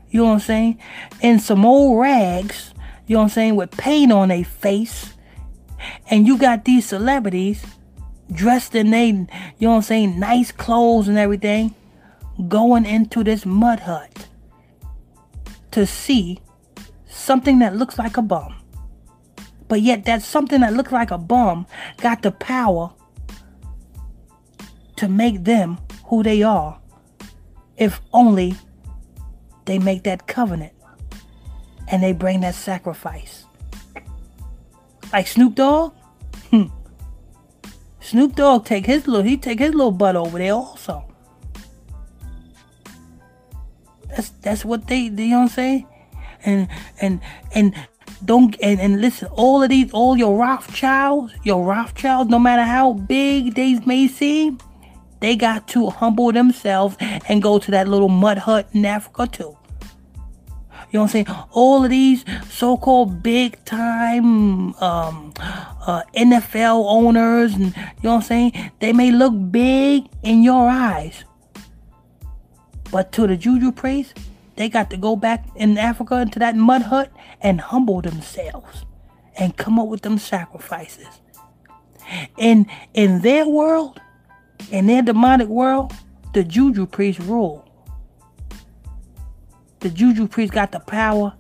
Speaker 1: You know what I'm saying? In some old rags, you know what I'm saying, with paint on their face and you got these celebrities dressed in they, you know what I'm saying, nice clothes and everything, going into this mud hut to see something that looks like a bum. But yet that something that looks like a bum got the power to make them who they are if only they make that covenant and they bring that sacrifice. Like Snoop Dogg? Hmm. Snoop Dogg take his little he take his little butt over there also. That's that's what they you know what I'm saying? And and and don't and, and listen, all of these all your Rothschilds, your Rothschilds, no matter how big they may seem, they got to humble themselves and go to that little mud hut in Africa too. You know what I'm saying? All of these so-called big time um, uh, NFL owners, and you know what I'm saying? They may look big in your eyes, but to the juju priest, they got to go back in Africa into that mud hut and humble themselves and come up with them sacrifices. In in their world, in their demonic world, the juju priest rule the juju priest got the power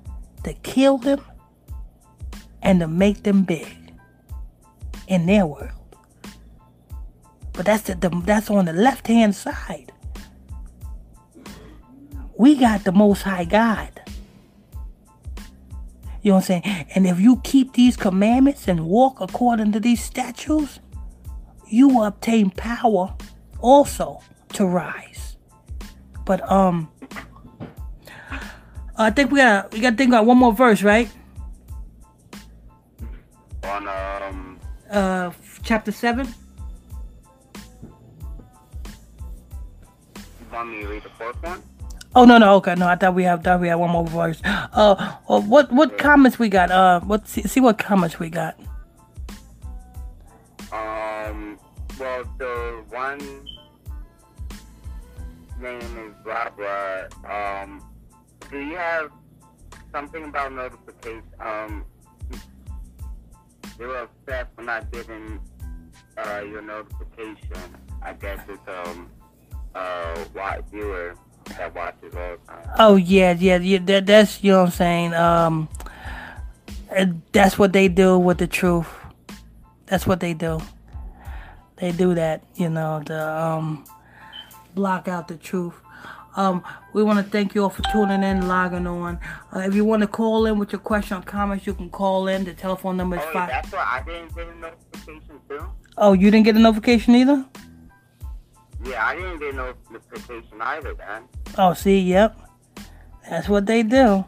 Speaker 1: to kill them and to make them big in their world. But that's the, the that's on the left hand side. We got the most high God. You know what I'm saying? And if you keep these commandments and walk according to these statutes, you will obtain power also to rise. But um I think we got we got to think about one more verse, right?
Speaker 2: On um.
Speaker 1: Uh, chapter seven.
Speaker 2: You want me to read the fourth one?
Speaker 1: Oh no no okay no I thought we have thought we had one more voice. Uh, uh what what comments we got? Uh, what see, see what comments we got.
Speaker 2: Um. Well, the one name is Barbara. Um do you have something about notification? Um, they were upset for not getting uh, your notification. I guess it's um uh white viewer that watches all the time.
Speaker 1: Oh yeah, yeah, yeah. That, that's you know what I'm saying. Um, that's what they do with the truth. That's what they do. They do that, you know, to um block out the truth. Um, we want to thank you all for tuning in, logging on. Uh, if you want to call in with your question or comments, you can call in. The telephone number is
Speaker 2: Oh,
Speaker 1: five.
Speaker 2: that's why I didn't get a notification too.
Speaker 1: Oh, you didn't get a notification either?
Speaker 2: Yeah, I didn't get a notification either, man.
Speaker 1: Oh, see, yep. That's what they do.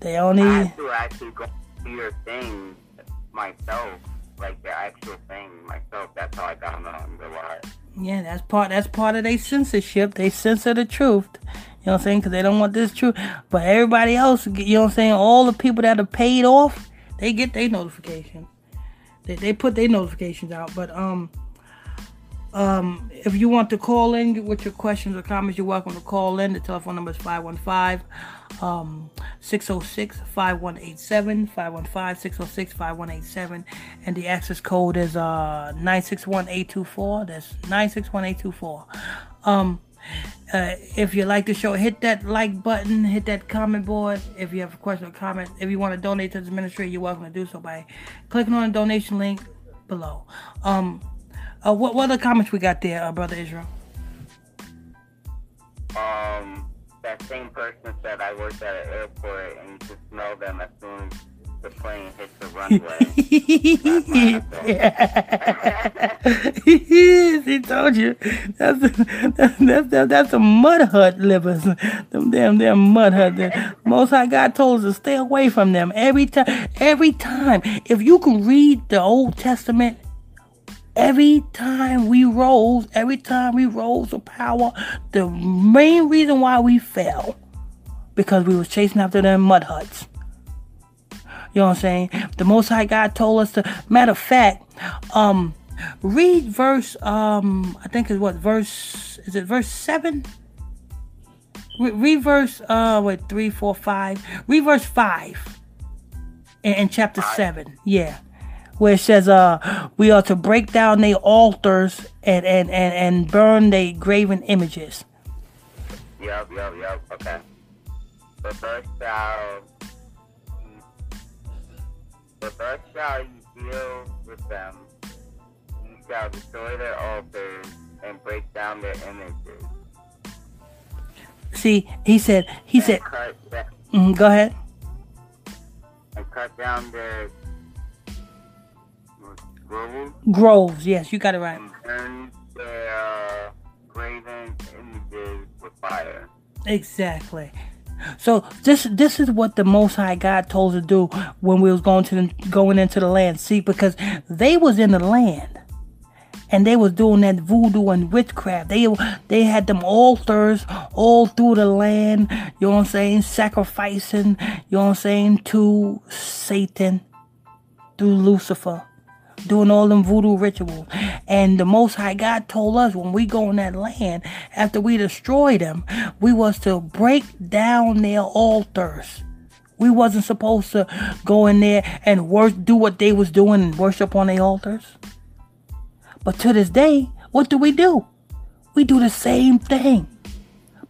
Speaker 1: They
Speaker 2: I
Speaker 1: only.
Speaker 2: to actually go your thing myself, like the actual thing myself. That's how I got on the wire.
Speaker 1: Yeah, that's part. That's part of their censorship. They censor the truth. You know what I'm saying? Because they don't want this truth. But everybody else, you know what I'm saying? All the people that are paid off, they get their notification. They they put their notifications out. But um, um, if you want to call in with your questions or comments, you're welcome to call in. The telephone number is 515 um 606 5187 515 606 5187 and the access code is uh 961824 that's 961824 um uh, if you like the show hit that like button hit that comment board. If you have a question or comment if you want to donate to the ministry you're welcome to do so by clicking on the donation link below. Um uh, what, what other comments we got there uh, brother israel
Speaker 2: Um, that same person said I worked at an airport and you can smell them as soon as the plane hits the runway.
Speaker 1: he told you. That's that's that's, that's some mud hut livers. Them damn damn mud hut. Most High God told us to stay away from them every time. Every time, if you can read the Old Testament. Every time we rose, every time we rose to power, the main reason why we fell, because we was chasing after them mud huts. You know what I'm saying? The Most High God told us to. Matter of fact, um, read verse. Um, I think is what verse is it? Verse seven. Re- read verse. Uh, what three, four, five. Read verse five. In, in chapter seven, yeah, where it says, "Uh, we are to break down their altars and and and and burn their graven images."
Speaker 2: Yup, yup, yup. Okay. The first shall, the first shall you deal with them. You shall destroy their altars and break down their images.
Speaker 1: See, he said. He
Speaker 2: and
Speaker 1: said.
Speaker 2: cut
Speaker 1: mhm, go ahead.
Speaker 2: and cut down their groves
Speaker 1: Groves. Yes, you got it right.
Speaker 2: and their graven images with fire.
Speaker 1: Exactly. So this this is what the Most High God told us to do when we was going to the, going into the land. See, because they was in the land, and they was doing that voodoo and witchcraft. They they had them altars all through the land. You know what I'm saying? Sacrificing. You know what I'm saying to Satan through Lucifer doing all them voodoo rituals. And the Most High God told us when we go in that land, after we destroy them, we was to break down their altars. We wasn't supposed to go in there and work, do what they was doing and worship on their altars. But to this day, what do we do? We do the same thing,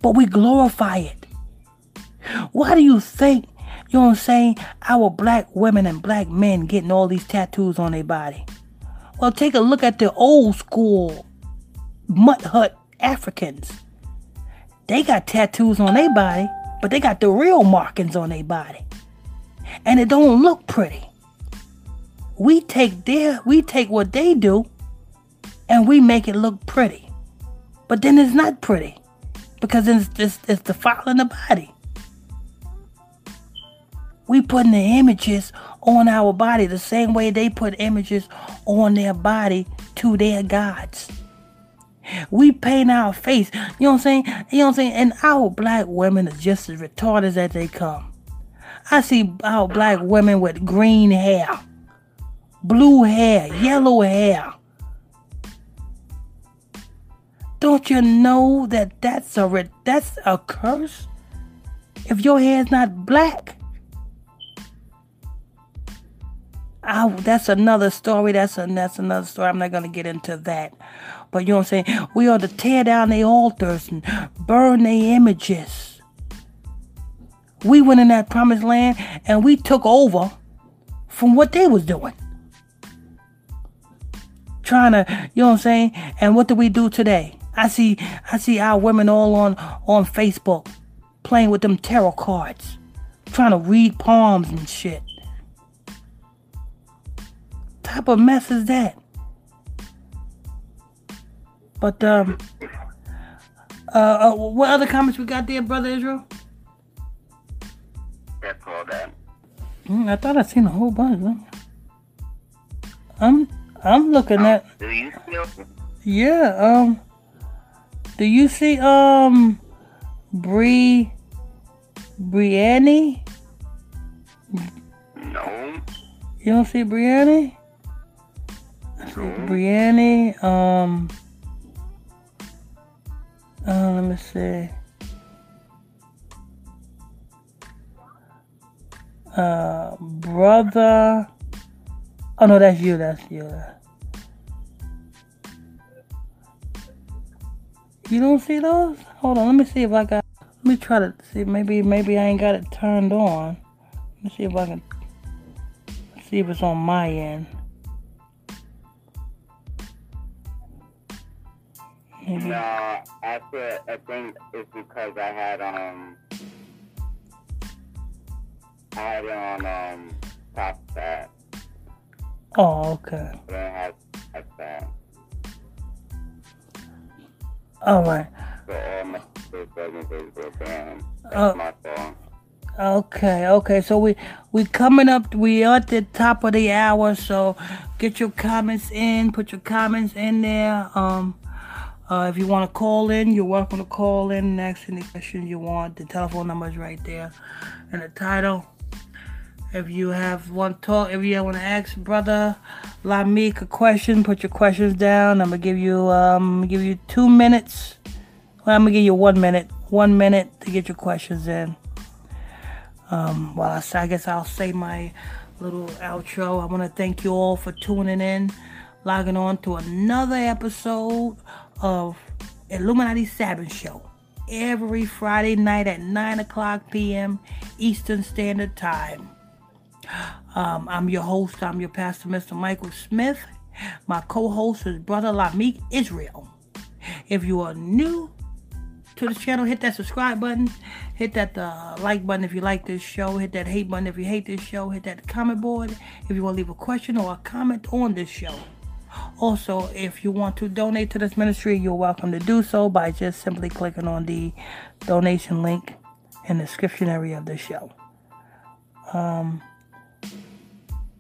Speaker 1: but we glorify it. Why do you think, you know what I'm saying, our black women and black men getting all these tattoos on their body? Well, take a look at the old school mud hut Africans. They got tattoos on their body, but they got the real markings on their body. And it don't look pretty. We take their we take what they do and we make it look pretty. But then it's not pretty. Because it's it's, it's defiling the body. We putting the images on our body the same way they put images on their body to their gods. We paint our face. You know what I'm saying? You know what I'm saying? And our black women are just as retarded as they come. I see our black women with green hair, blue hair, yellow hair. Don't you know that that's a that's a curse? If your hair's not black, That's another story. That's a, that's another story. I'm not gonna get into that. But you know what I'm saying? We ought to tear down their altars and burn their images. We went in that promised land and we took over from what they was doing. Trying to, you know what I'm saying? And what do we do today? I see I see our women all on on Facebook playing with them tarot cards, trying to read palms and shit. What type of mess is that? But um, uh, uh, what other comments we got there, brother Israel?
Speaker 2: That's all that.
Speaker 1: Mm, I thought I seen a whole bunch. I'm I'm looking at.
Speaker 2: Do you?
Speaker 1: Yeah. Um. Do you see um, Bree, Brianne?
Speaker 2: No.
Speaker 1: You don't see Brianne?
Speaker 2: No.
Speaker 1: Um. Uh, let me see. Uh, brother. Oh no, that's you. That's you. You don't see those? Hold on. Let me see if I got. Let me try to see. Maybe maybe I ain't got it turned on. Let me see if I can. See if it's on my end. Maybe.
Speaker 2: No, after I think it's because I had um I had it on um top that,
Speaker 1: Oh, okay.
Speaker 2: but I had at that.
Speaker 1: All right.
Speaker 2: So all my Facebook presentations were banned. That's
Speaker 1: Oh.
Speaker 2: my fault.
Speaker 1: Okay, okay. So we we coming up. We are at the top of the hour. So get your comments in. Put your comments in there. Um, uh, if you want to call in, you're welcome to call in and ask any questions you want. The telephone number is right there, in the title. If you have one talk, if you want to ask brother Lamik a question, put your questions down. I'm gonna give you um give you two minutes. Well, I'm gonna give you one minute. One minute to get your questions in. Um, well, I, I guess I'll say my little outro. I want to thank you all for tuning in, logging on to another episode of Illuminati Sabbath Show every Friday night at 9 o'clock p.m. Eastern Standard Time. Um, I'm your host, I'm your pastor, Mr. Michael Smith. My co host is Brother Lamik Israel. If you are new to the channel, hit that subscribe button, hit that uh, like button if you like this show, hit that hate button if you hate this show, hit that comment board if you want to leave a question or a comment on this show. Also, if you want to donate to this ministry, you're welcome to do so by just simply clicking on the donation link in the description area of the show. Um,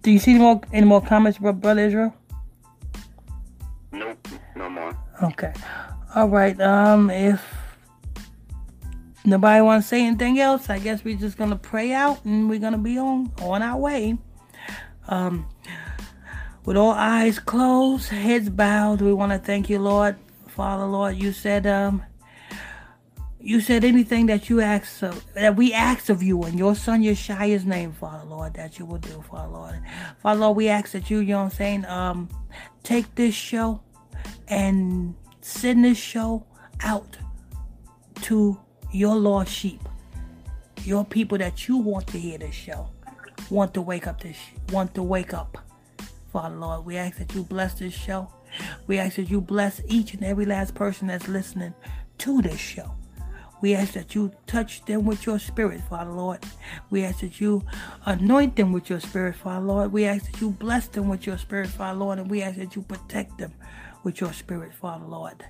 Speaker 1: do you see any more any more comments, bro- brother Israel?
Speaker 2: Nope, no more.
Speaker 1: Okay. All right. Um, if nobody wants to say anything else, I guess we're just gonna pray out and we're gonna be on on our way. Um, with all eyes closed, heads bowed, we want to thank you, Lord, Father, Lord. You said, um, you said anything that you ask of, that we ask of you in your son Yeshua's name, Father Lord, that you will do, Father Lord. Father Lord, we ask that you, you know what I'm saying, um, take this show and send this show out to your lost sheep, your people that you want to hear this show, want to wake up this, want to wake up. Father Lord, we ask that you bless this show. We ask that you bless each and every last person that's listening to this show. We ask that you touch them with your spirit, Father Lord. We ask that you anoint them with your spirit, Father Lord. We ask that you bless them with your spirit, Father Lord. And we ask that you protect them with your spirit, Father Lord.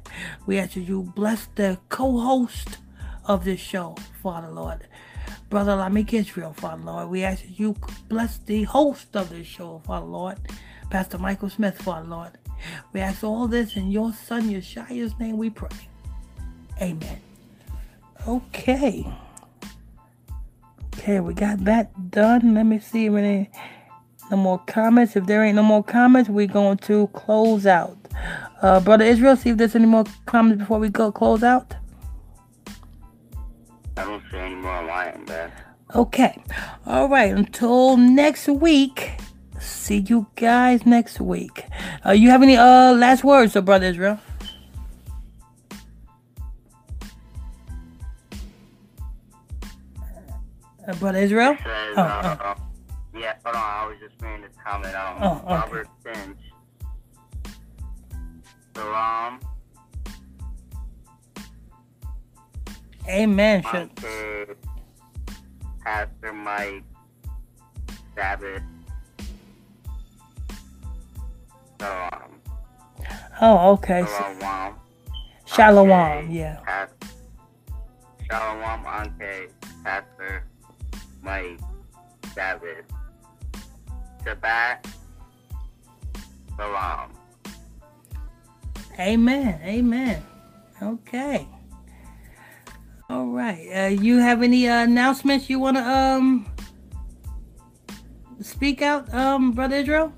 Speaker 1: We ask that you bless the co host of this show, Father Lord. Brother Lamik Israel, Father Lord. We ask that you bless the host of this show, Father Lord. Pastor Michael Smith, Father Lord. We ask all this in your son Yeshua's name we pray. Amen. Okay. Okay, we got that done. Let me see if any no more comments. If there ain't no more comments, we're going to close out. Uh, Brother Israel, see if there's any more comments before we go close out.
Speaker 2: I don't see any more on my end, man.
Speaker 1: Okay. All right. Until next week. See you guys next week. Uh, you have any uh last words, so Brother Israel? Uh, Brother Israel?
Speaker 2: Says,
Speaker 1: Oh,
Speaker 2: uh,
Speaker 1: oh.
Speaker 2: uh, yeah, hold on, I was just reading this comment. Um,
Speaker 1: Oh, okay.
Speaker 2: Robert Finch. Salam.
Speaker 1: Amen.
Speaker 2: Pastor Mike, Sabbath. Um,
Speaker 1: Oh, okay.
Speaker 2: Shalom.
Speaker 1: Shalom. Yeah.
Speaker 2: Shalom Ante, Pastor Mike, Sabbath. Shabbat. Shalom.
Speaker 1: Amen. Amen. Okay. All right. Uh, you have any uh, announcements you want to um speak out, um, brother Israel?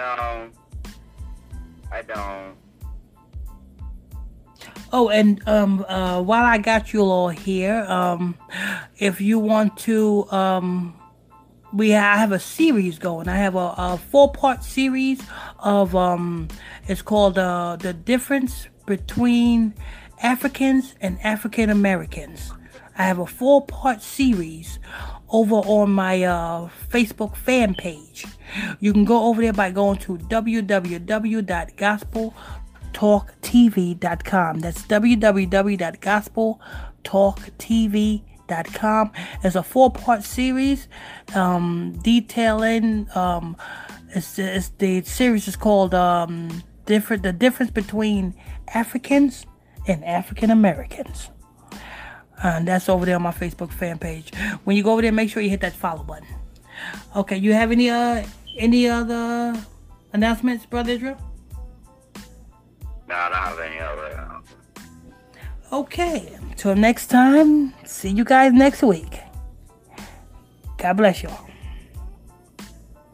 Speaker 2: No, I don't.
Speaker 1: Oh, and um, uh, while I got you all here, um, if you want to, um, we I have a series going. I have a, a four-part series of um, it's called uh, the difference between Africans and African Americans. I have a four-part series over on my uh, Facebook fan page. You can go over there by going to www.gospeltalktv.com. That's www.gospeltalktv.com. It's a four-part series um, detailing. Um, it's, it's the series is called um, different. The difference between Africans and African Americans. And that's over there on my Facebook fan page. When you go over there, make sure you hit that follow button. Okay, you have any uh any other announcements, brother Israel?
Speaker 2: No, I don't have any other.
Speaker 1: Okay, until next time, see you guys next week. God bless you all.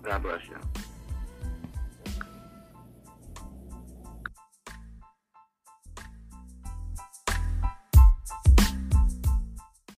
Speaker 2: God bless you.